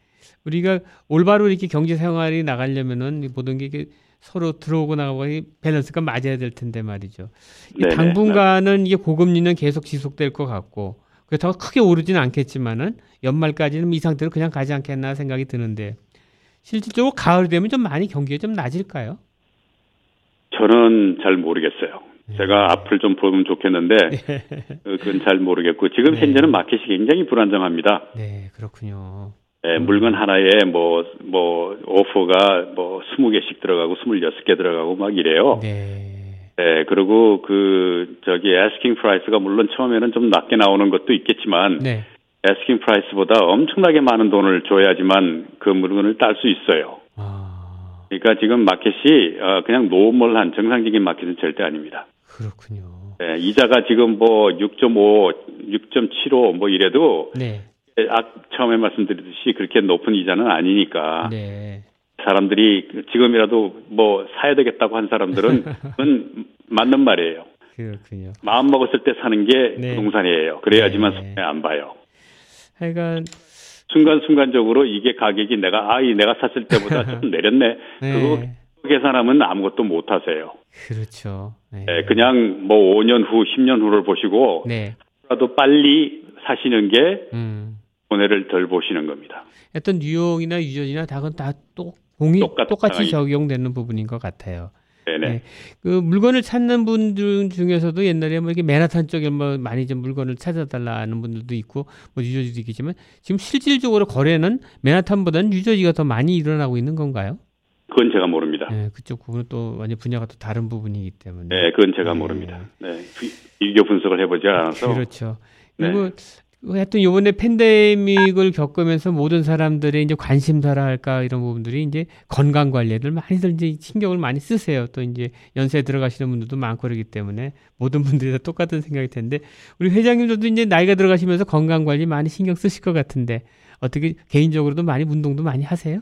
우리가 올바로 이렇게 경제 생활이 나가려면은 이 모든 게 이게 서로 들어오고 나가고 이 밸런스가 맞아야 될 텐데 말이죠. 이 네네. 당분간은 이게 고금리는 계속 지속될 것 같고 그렇다고 크게 오르지는 않겠지만은 연말까지는 이 상태로 그냥 가지 않겠나 생각이 드는데 실질적으로 가을 되면 좀 많이 경기가 좀 낮을까요? 저는 잘 모르겠어요. 제가 앞을 좀 보면 좋겠는데 어, 그건 잘 모르겠고 지금 네. 현재는 마켓이 굉장히 불안정합니다. 네, 그렇군요. 예, 물건 하나에 뭐, 뭐, 오퍼가 뭐, 20개씩 들어가고, 26개 들어가고 막 이래요. 네, 예, 그리고 그, 저기, asking price가 물론 처음에는 좀 낮게 나오는 것도 있겠지만, 네, asking price보다 엄청나게 많은 돈을 줘야지만 그 물건을 딸 수 있어요. 아 그러니까 지금 마켓이, 어, 그냥 normal한 정상적인 마켓은 절대 아닙니다. 그렇군요. 예, 이자가 지금 뭐, 6.5, 6.75 뭐 이래도, 네, 예, 아, 처음에 말씀드렸듯이 그렇게 높은 이자는 아니니까. 네, 사람들이 지금이라도 뭐 사야 되겠다고 한 사람들은 은 맞는 말이에요. 그렇군요. 마음 먹었을 때 사는 게 네. 부동산이에요. 그래야지만 네. 손해 안 봐요. 하여간 순간순간적으로 이게 가격이 내가 아, 이 내가 샀을 때보다 좀 내렸네. 그거 네. 계산하면 아무것도 못 하세요. 그렇죠. 네. 예, 그냥 뭐 5년 후, 10년 후를 보시고 네. 라도 빨리 사시는 게 음. 손해를 덜 보시는 겁니다. 어떤 뉴욕이나 유전이나 다 그건 다또 공이 똑같이 적용되는 부분인 것 같아요. 네네. 네. 그 물건을 찾는 분들 중에서도 옛날에 뭐 이렇게 맨하탄 쪽에 뭐 많이 좀 물건을 찾아달라는 분들도 있고 뭐 유저지도 있겠지만 지금 실질적으로 거래는 맨하탄보다는 유저지가 더 많이 일어나고 있는 건가요? 그건 제가 모릅니다. 네, 그쪽 부분은 또 완전 분야가 또 다른 부분이기 때문에. 네, 그건 제가 네. 모릅니다. 네, 비- 비교 분석을 해보지 않아서 그렇죠. 네. 그리고 하여튼 요번에 팬데믹을 겪으면서 모든 사람들의 이제 관심사라 할까 이런 부분들이 이제 건강 관리를 많이들 이제 신경을 많이 쓰세요. 또 이제 연세 들어가시는 분들도 많고 그러기 때문에 모든 분들이 다 똑같은 생각일 텐데 우리 회장님들도 이제 나이가 들어가시면서 건강 관리 많이 신경 쓰실 것 같은데 어떻게 개인적으로도 많이 운동도 많이 하세요?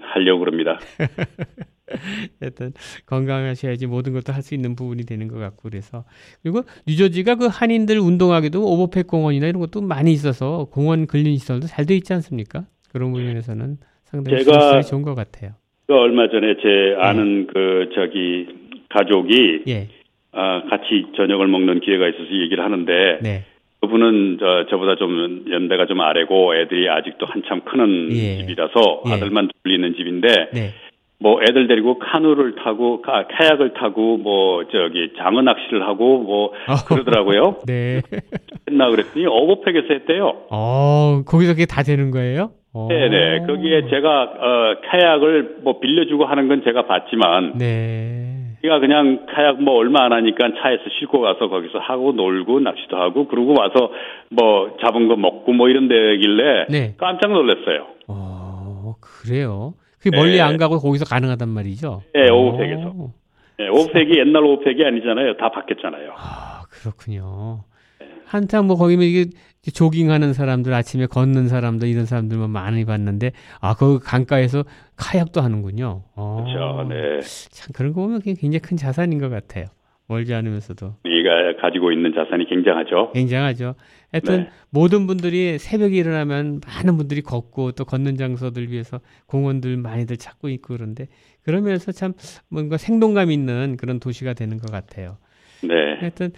하려고 그럽니다. 하여튼 건강하셔야지 모든 것도 할 수 있는 부분이 되는 것 같고 그래서 그리고 뉴저지가 그 한인들 운동하기도 오버팩 공원이나 이런 것도 많이 있어서 공원 근린 시설도 잘 돼 있지 않습니까? 그런 부분에서는 상당히 제가- 좋은 것 같아요. 그 얼마 전에 제 아는 그 저기 가족이 예, 아, 같이 저녁을 먹는 기회가 있어서 얘기를 하는데 네, 그분은 저, 저보다 좀 연배가 좀 아래고 애들이 아직도 한참 크는 예. 집이라서 예. 아들만 둘리는 집인데 네, 뭐 애들 데리고 카누를 타고 카, 카약을 타고 뭐 저기 장어 낚시를 하고 뭐 그러더라고요. 네. 했나 그랬더니 어버팩에서 했대요. 어, 거기서 그게 다 되는 거예요? 어. 네네. 거기에 제가 어 카약을 뭐 빌려주고 하는 건 제가 봤지만 네. 제가 그냥 카약 뭐 얼마 안 하니까 차에서 싣고 가서 거기서 하고 놀고 낚시도 하고 그러고 와서 뭐 잡은 거 먹고 뭐 이런 데길래 네. 깜짝 놀랐어요. 어, 그래요. 그게 멀리 네. 안 가고 거기서 가능하단 말이죠? 네, 어. 오브팩에서. 네, 오백이 옛날 오백이 아니잖아요. 다 바뀌었잖아요. 아, 그렇군요. 한참 뭐 거기면 이게 조깅하는 사람들, 아침에 걷는 사람들, 이런 사람들만 많이 봤는데, 아, 그 강가에서 카약도 하는군요. 어, 그렇죠. 네. 참 그런 거 보면 굉장히 큰 자산인 것 같아요. 멀지 않으면서도. 우리가 가지고 있는 자산이 굉장하죠. 굉장하죠. 하여튼 네. 모든 분들이 새벽에 일어나면 많은 분들이 걷고 또 걷는 장소들 위해서 공원들 많이들 찾고 있고 그런데 그러면서 참 뭔가 생동감 있는 그런 도시가 되는 것 같아요. 네. 하여튼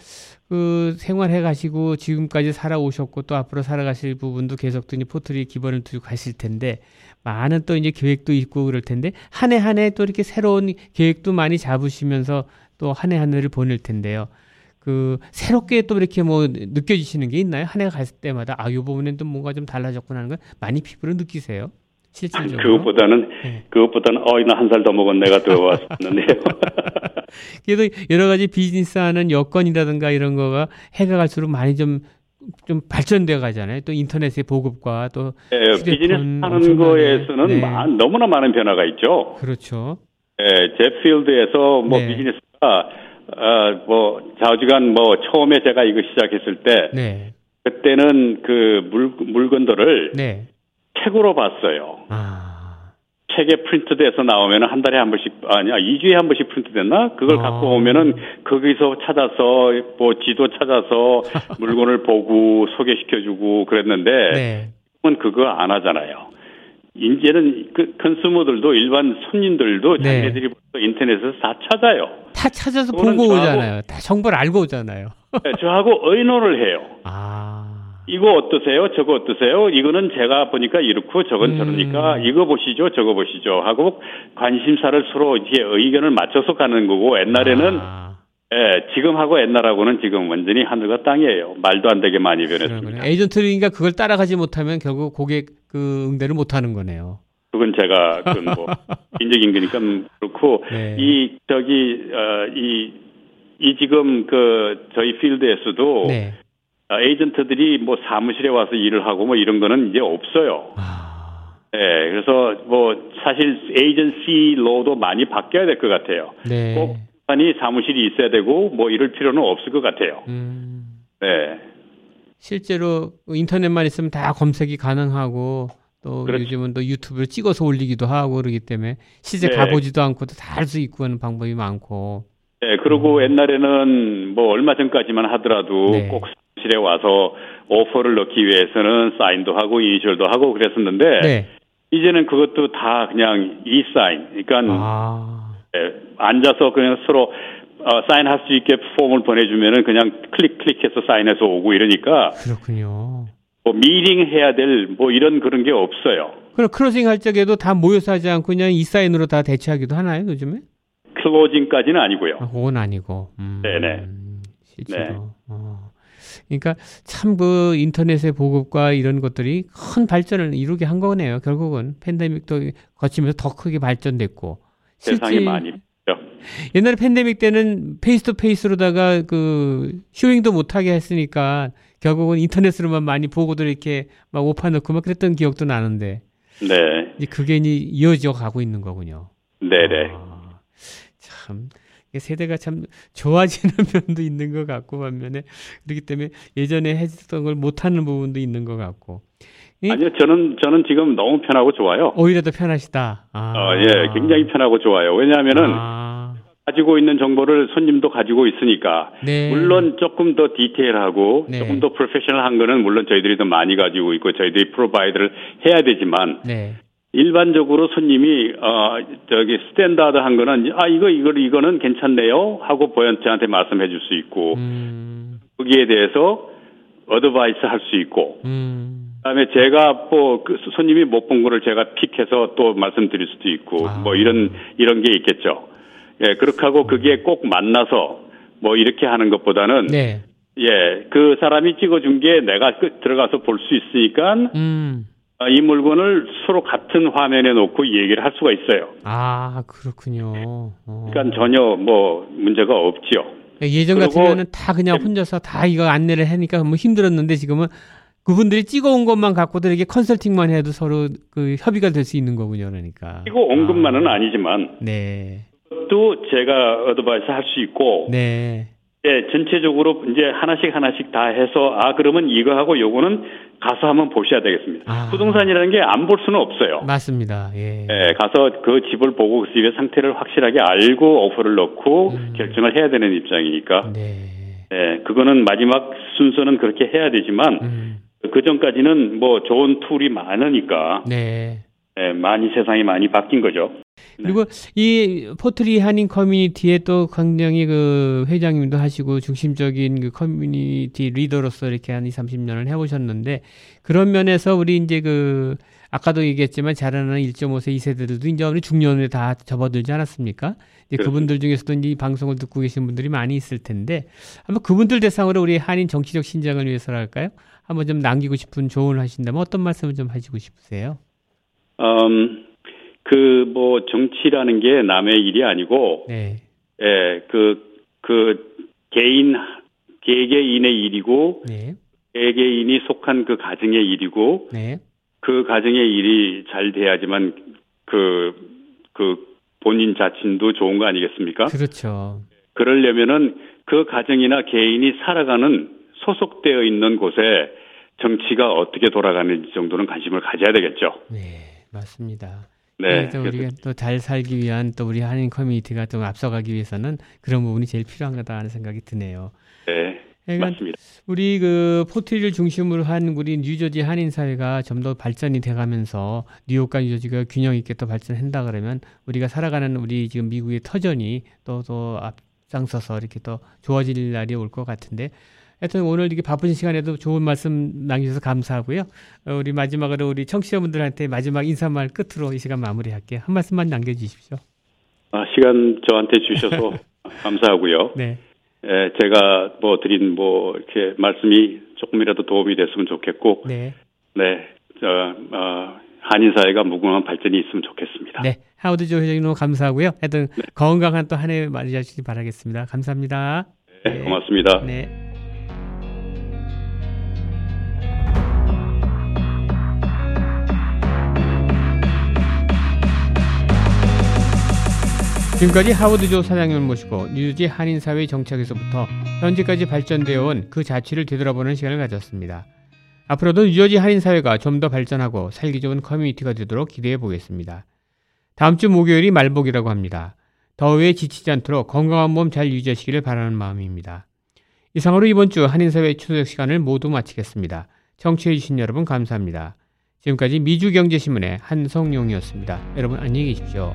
그 생활해 가시고 지금까지 살아오셨고 또 앞으로 살아가실 부분도 계속 또 이제 포트리 기본을 두고 가실 텐데 많은 또 이제 계획도 있고 그럴 텐데 한 해 한 해 또 이렇게 새로운 계획도 많이 잡으시면서 또 한 해 한 해를 보낼 텐데요. 그 새롭게 또 이렇게 뭐 느껴지시는 게 있나요? 한 해가 갈 때마다 아, 요 부분엔 또 뭔가 좀 달라졌구나 하는 걸 많이 피부로 느끼세요? 실질적으로. 그것보다는 네. 그것보다는 어이 나 한 살 더 먹은 내가 더 왔었는데요. 그래도 여러 가지 비즈니스하는 여건이라든가 이런 거가 해가 갈수록 많이 좀좀 발전되어 가잖아요. 또 인터넷의 보급과 또 예, 휴대폰 비즈니스 하는 거에서는 네. 마- 너무나 많은 변화가 있죠. 그렇죠. 예, 제 필드에서 뭐 네. 비즈니스 가 어, 뭐 좌우지간 뭐 처음에 제가 이거 시작했을 때 네. 그때는 그 물, 물건들을 네. 책으로 봤어요. 아. 책에 프린트돼서 나오면 한 달에 한 번씩 아니야 2주에 한 번씩 프린트됐나 그걸 아. 갖고 오면은 거기서 찾아서 뭐 지도 찾아서 물건을 보고 소개시켜주고 그랬는데 네. 지금은 그거 안 하잖아요. 이제는 그 컨슈머들도 일반 손님들도 네. 자기들이 벌써 인터넷에서 다 찾아요. 다 찾아서 보고 오잖아요. 다 정보를 알고 오잖아요. 네, 저하고 의논을 해요. 아. 이거 어떠세요? 저거 어떠세요? 이거는 제가 보니까 이렇고 저건 음. 저러니까 이거 보시죠, 저거 보시죠 하고 관심사를 서로 이제 의견을 맞춰서 가는 거고 옛날에는 아, 예, 지금하고 옛날하고는 지금 완전히 하늘과 땅이에요. 말도 안 되게 많이. 변했습니다. 에이전트니까 그걸 따라가지 못하면 결국 고객 그 응대를 못 하는 거네요. 그건 제가 그건 뭐 인적인 거니까 그렇고 네. 이 저기 어, 이, 이 지금 그 저희 필드에서도 네. 아, 에이전트들이 뭐 사무실에 와서 일을 하고 뭐 이런 거는 이제 없어요. 아. 예, 그래서 뭐 사실 에이전시 로도 많이 바뀌어야 될 것 같아요. 네. 꼭 아니 사무실이 있어야 되고 뭐 이럴 필요는 없을 것 같아요. 음. 네, 실제로 인터넷만 있으면 다 검색이 가능하고 또 그렇죠. 요즘은 또 유튜브에 찍어서 올리기도 하고 그러기 때문에 실제 네. 가보지도 않고도 다할수 있고 하는 방법이 많고 예, 그리고 옛날에는 뭐 얼마 전까지만 하더라도 네. 꼭 사무실에 와서 오퍼를 넣기 위해서는 사인도 하고 이니셜도 하고 그랬었는데 네. 이제는 그것도 다 그냥 이 사인. 그러니까 아. 예, 앉아서 그냥 서로 어, 사인할 수 있게 폼을 보내주면은 그냥 클릭 클릭해서 사인해서 오고 이러니까 그렇군요. 뭐 미팅 해야 될 뭐 이런 그런 게 없어요. 그럼 크로징 할 적에도 다 모여서 하지 않고 그냥 이 사인으로 다 대체하기도 하나요, 요즘에? 클로징까지는 아니고요. 아, 그건 아니고. 음, 네네. 실제로. 네. 어. 그러니까 참 그 인터넷의 보급과 이런 것들이 큰 발전을 이루게 한 거네요. 결국은 팬데믹도 거치면서 더 크게 발전됐고. 세상이 많이 옛날에 팬데믹 때는 face to face로다가 그 showing도 못하게 했으니까 결국은 인터넷으로만 많이 보고들 이렇게 막 오퍼 넣고 막 그랬던 기억도 나는데 네, 이제 그게 이제 이어져 가고 있는 거군요. 네네. 아, 참 세대가 참 좋아지는 면도 있는 것 같고 반면에 그렇기 때문에 예전에 했던 걸 못하는 부분도 있는 것 같고 이- 아니요, 저는 저는 지금 너무 편하고 좋아요. 오히려 더 편하시다. 아, 어, 예, 굉장히 편하고 좋아요. 왜냐하면은 아, 가지고 있는 정보를 손님도 가지고 있으니까 네. 물론 조금 더 디테일하고 네. 조금 더 프로페셔널한 거는 물론 저희들이 더 많이 가지고 있고 저희들이 provide를 해야 되지만 네. 일반적으로 손님이 어 저기 standard한 거는 아 이거 이거 이거는 괜찮네요 하고 본인한테 말씀해 줄 수 있고 음, 거기에 대해서 어드바이스 할 수 있고 음, 그다음에 제가 뭐그 손님이 못 본 거를 제가 픽해서 또 말씀드릴 수도 있고 아. 뭐 이런 이런 게 있겠죠. 예, 그렇게 하고 그게 꼭 만나서 뭐 이렇게 하는 것보다는 네. 예, 그 사람이 찍어준 게 내가 그 들어가서 볼 수 있으니까 음. 아, 이 물건을 서로 같은 화면에 놓고 얘기를 할 수가 있어요. 아, 그렇군요. 어. 그러니까 전혀 뭐 문제가 없지요. 예전 같으면은 다 그냥 혼자서 다 이거 안내를 하니까 뭐 힘들었는데 지금은 그분들이 찍어온 것만 갖고도 이렇게 컨설팅만 해도 서로 그 협의가 될 수 있는 거군요, 그러니까. 이거 온 것만은 아 니지만 네, 또 제가 어드바이스 할 수 있고 네, 예, 전체적으로 이제 하나씩 하나씩 다 해서 아 그러면 이거 하고 요거는 가서 한번 보셔야 되겠습니다. 아. 부동산이라는 게 안 볼 수는 없어요. 맞습니다. 예. 예, 가서 그 집을 보고 그 집의 상태를 확실하게 알고 오퍼를 넣고 음. 결정을 해야 되는 입장이니까 네. 예, 그거는 마지막 순서는 그렇게 해야 되지만 음, 그 전까지는 뭐 좋은 tool이 많으니까 네. 예, 많이 세상이 많이 바뀐 거죠. 그리고 이 포트리 한인 커뮤니티에 또 굉장히 그 회장님도 하시고 중심적인 그 커뮤니티 리더로서 이렇게 한 2, 30년을 해오셨는데 그런 면에서 우리 이제 그 아까도 얘기했지만 자라나는 1.5세 2세들도 이제 어느 중년에 다 접어들지 않았습니까? 이제 그렇습니다. 그분들 중에서도 이 방송을 듣고 계신 분들이 많이 있을 텐데 한번 그분들 대상으로 우리 한인 정치적 신장을 위해서랄까요? 한번 좀 남기고 싶은 조언을 하신다면 어떤 말씀을 좀 하시고 싶으세요? 음, 그 뭐 정치라는 게 남의 일이 아니고 네. 예, 그, 그, 개인, 개개인의 일이고, 네. 개개인이 속한 그 가정의 일이고, 네. 그 가정의 일이 잘 돼야지만, 그, 그, 본인 자신도 좋은 거 아니겠습니까? 그렇죠. 그러려면은 그 가정이나 개인이 살아가는 소속되어 있는 곳에 정치가 어떻게 돌아가는지 정도는 관심을 가져야 되겠죠. 네, 맞습니다. 네. 그래서 우리가 또 잘 살기 위한 또 우리 한인 커뮤니티가 좀 앞서가기 위해서는 그런 부분이 제일 필요한 거다 하는 생각이 드네요. 네. 그러니까 맞습니다. 우리 그 포트리를 중심으로 한 우리 뉴저지 한인 사회가 좀 더 발전이 돼가면서 뉴욕과 뉴저지가 균형 있게 또 발전한다 그러면 우리가 살아가는 우리 지금 미국의 터전이 또또 앞장서서 이렇게 또 좋아질 날이 올 것 같은데 하여튼 오늘 이렇게 바쁜 시간에도 좋은 말씀 남겨주셔서 감사하고요. 어, 우리 마지막으로 우리 청취자분들한테 마지막 인사말 끝으로 이 시간 마무리할게요. 한 말씀만 남겨주십시오. 아, 시간 저한테 주셔서 감사하고요. 네. 예, 제가 뭐 드린 뭐 이렇게 말씀이 조금이라도 도움이 됐으면 좋겠고, 네. 네, 저, 어, 한인 사회가 무궁한 발전이 있으면 좋겠습니다. 네. 하우드 조 회장님 너무 감사하고요. 하여튼 건강한 또 한 해 맞이하시기 바라겠습니다. 감사합니다. 네, 고맙습니다. 네. 지금까지 하워드 조 사장님을 모시고 뉴저지 한인사회 정착에서부터 현재까지 발전되어 온 그 자취를 되돌아보는 시간을 가졌습니다. 앞으로도 뉴저지 한인사회가 좀 더 발전하고 살기 좋은 커뮤니티가 되도록 기대해 보겠습니다. 다음 주 목요일이 말복이라고 합니다. 더위에 지치지 않도록 건강한 몸 잘 유지하시기를 바라는 마음입니다. 이상으로 이번 주 한인사회 추석 시간을 모두 마치겠습니다. 청취해주신 여러분 감사합니다. 지금까지 미주경제신문의 한성용이었습니다. 여러분 안녕히 계십시오.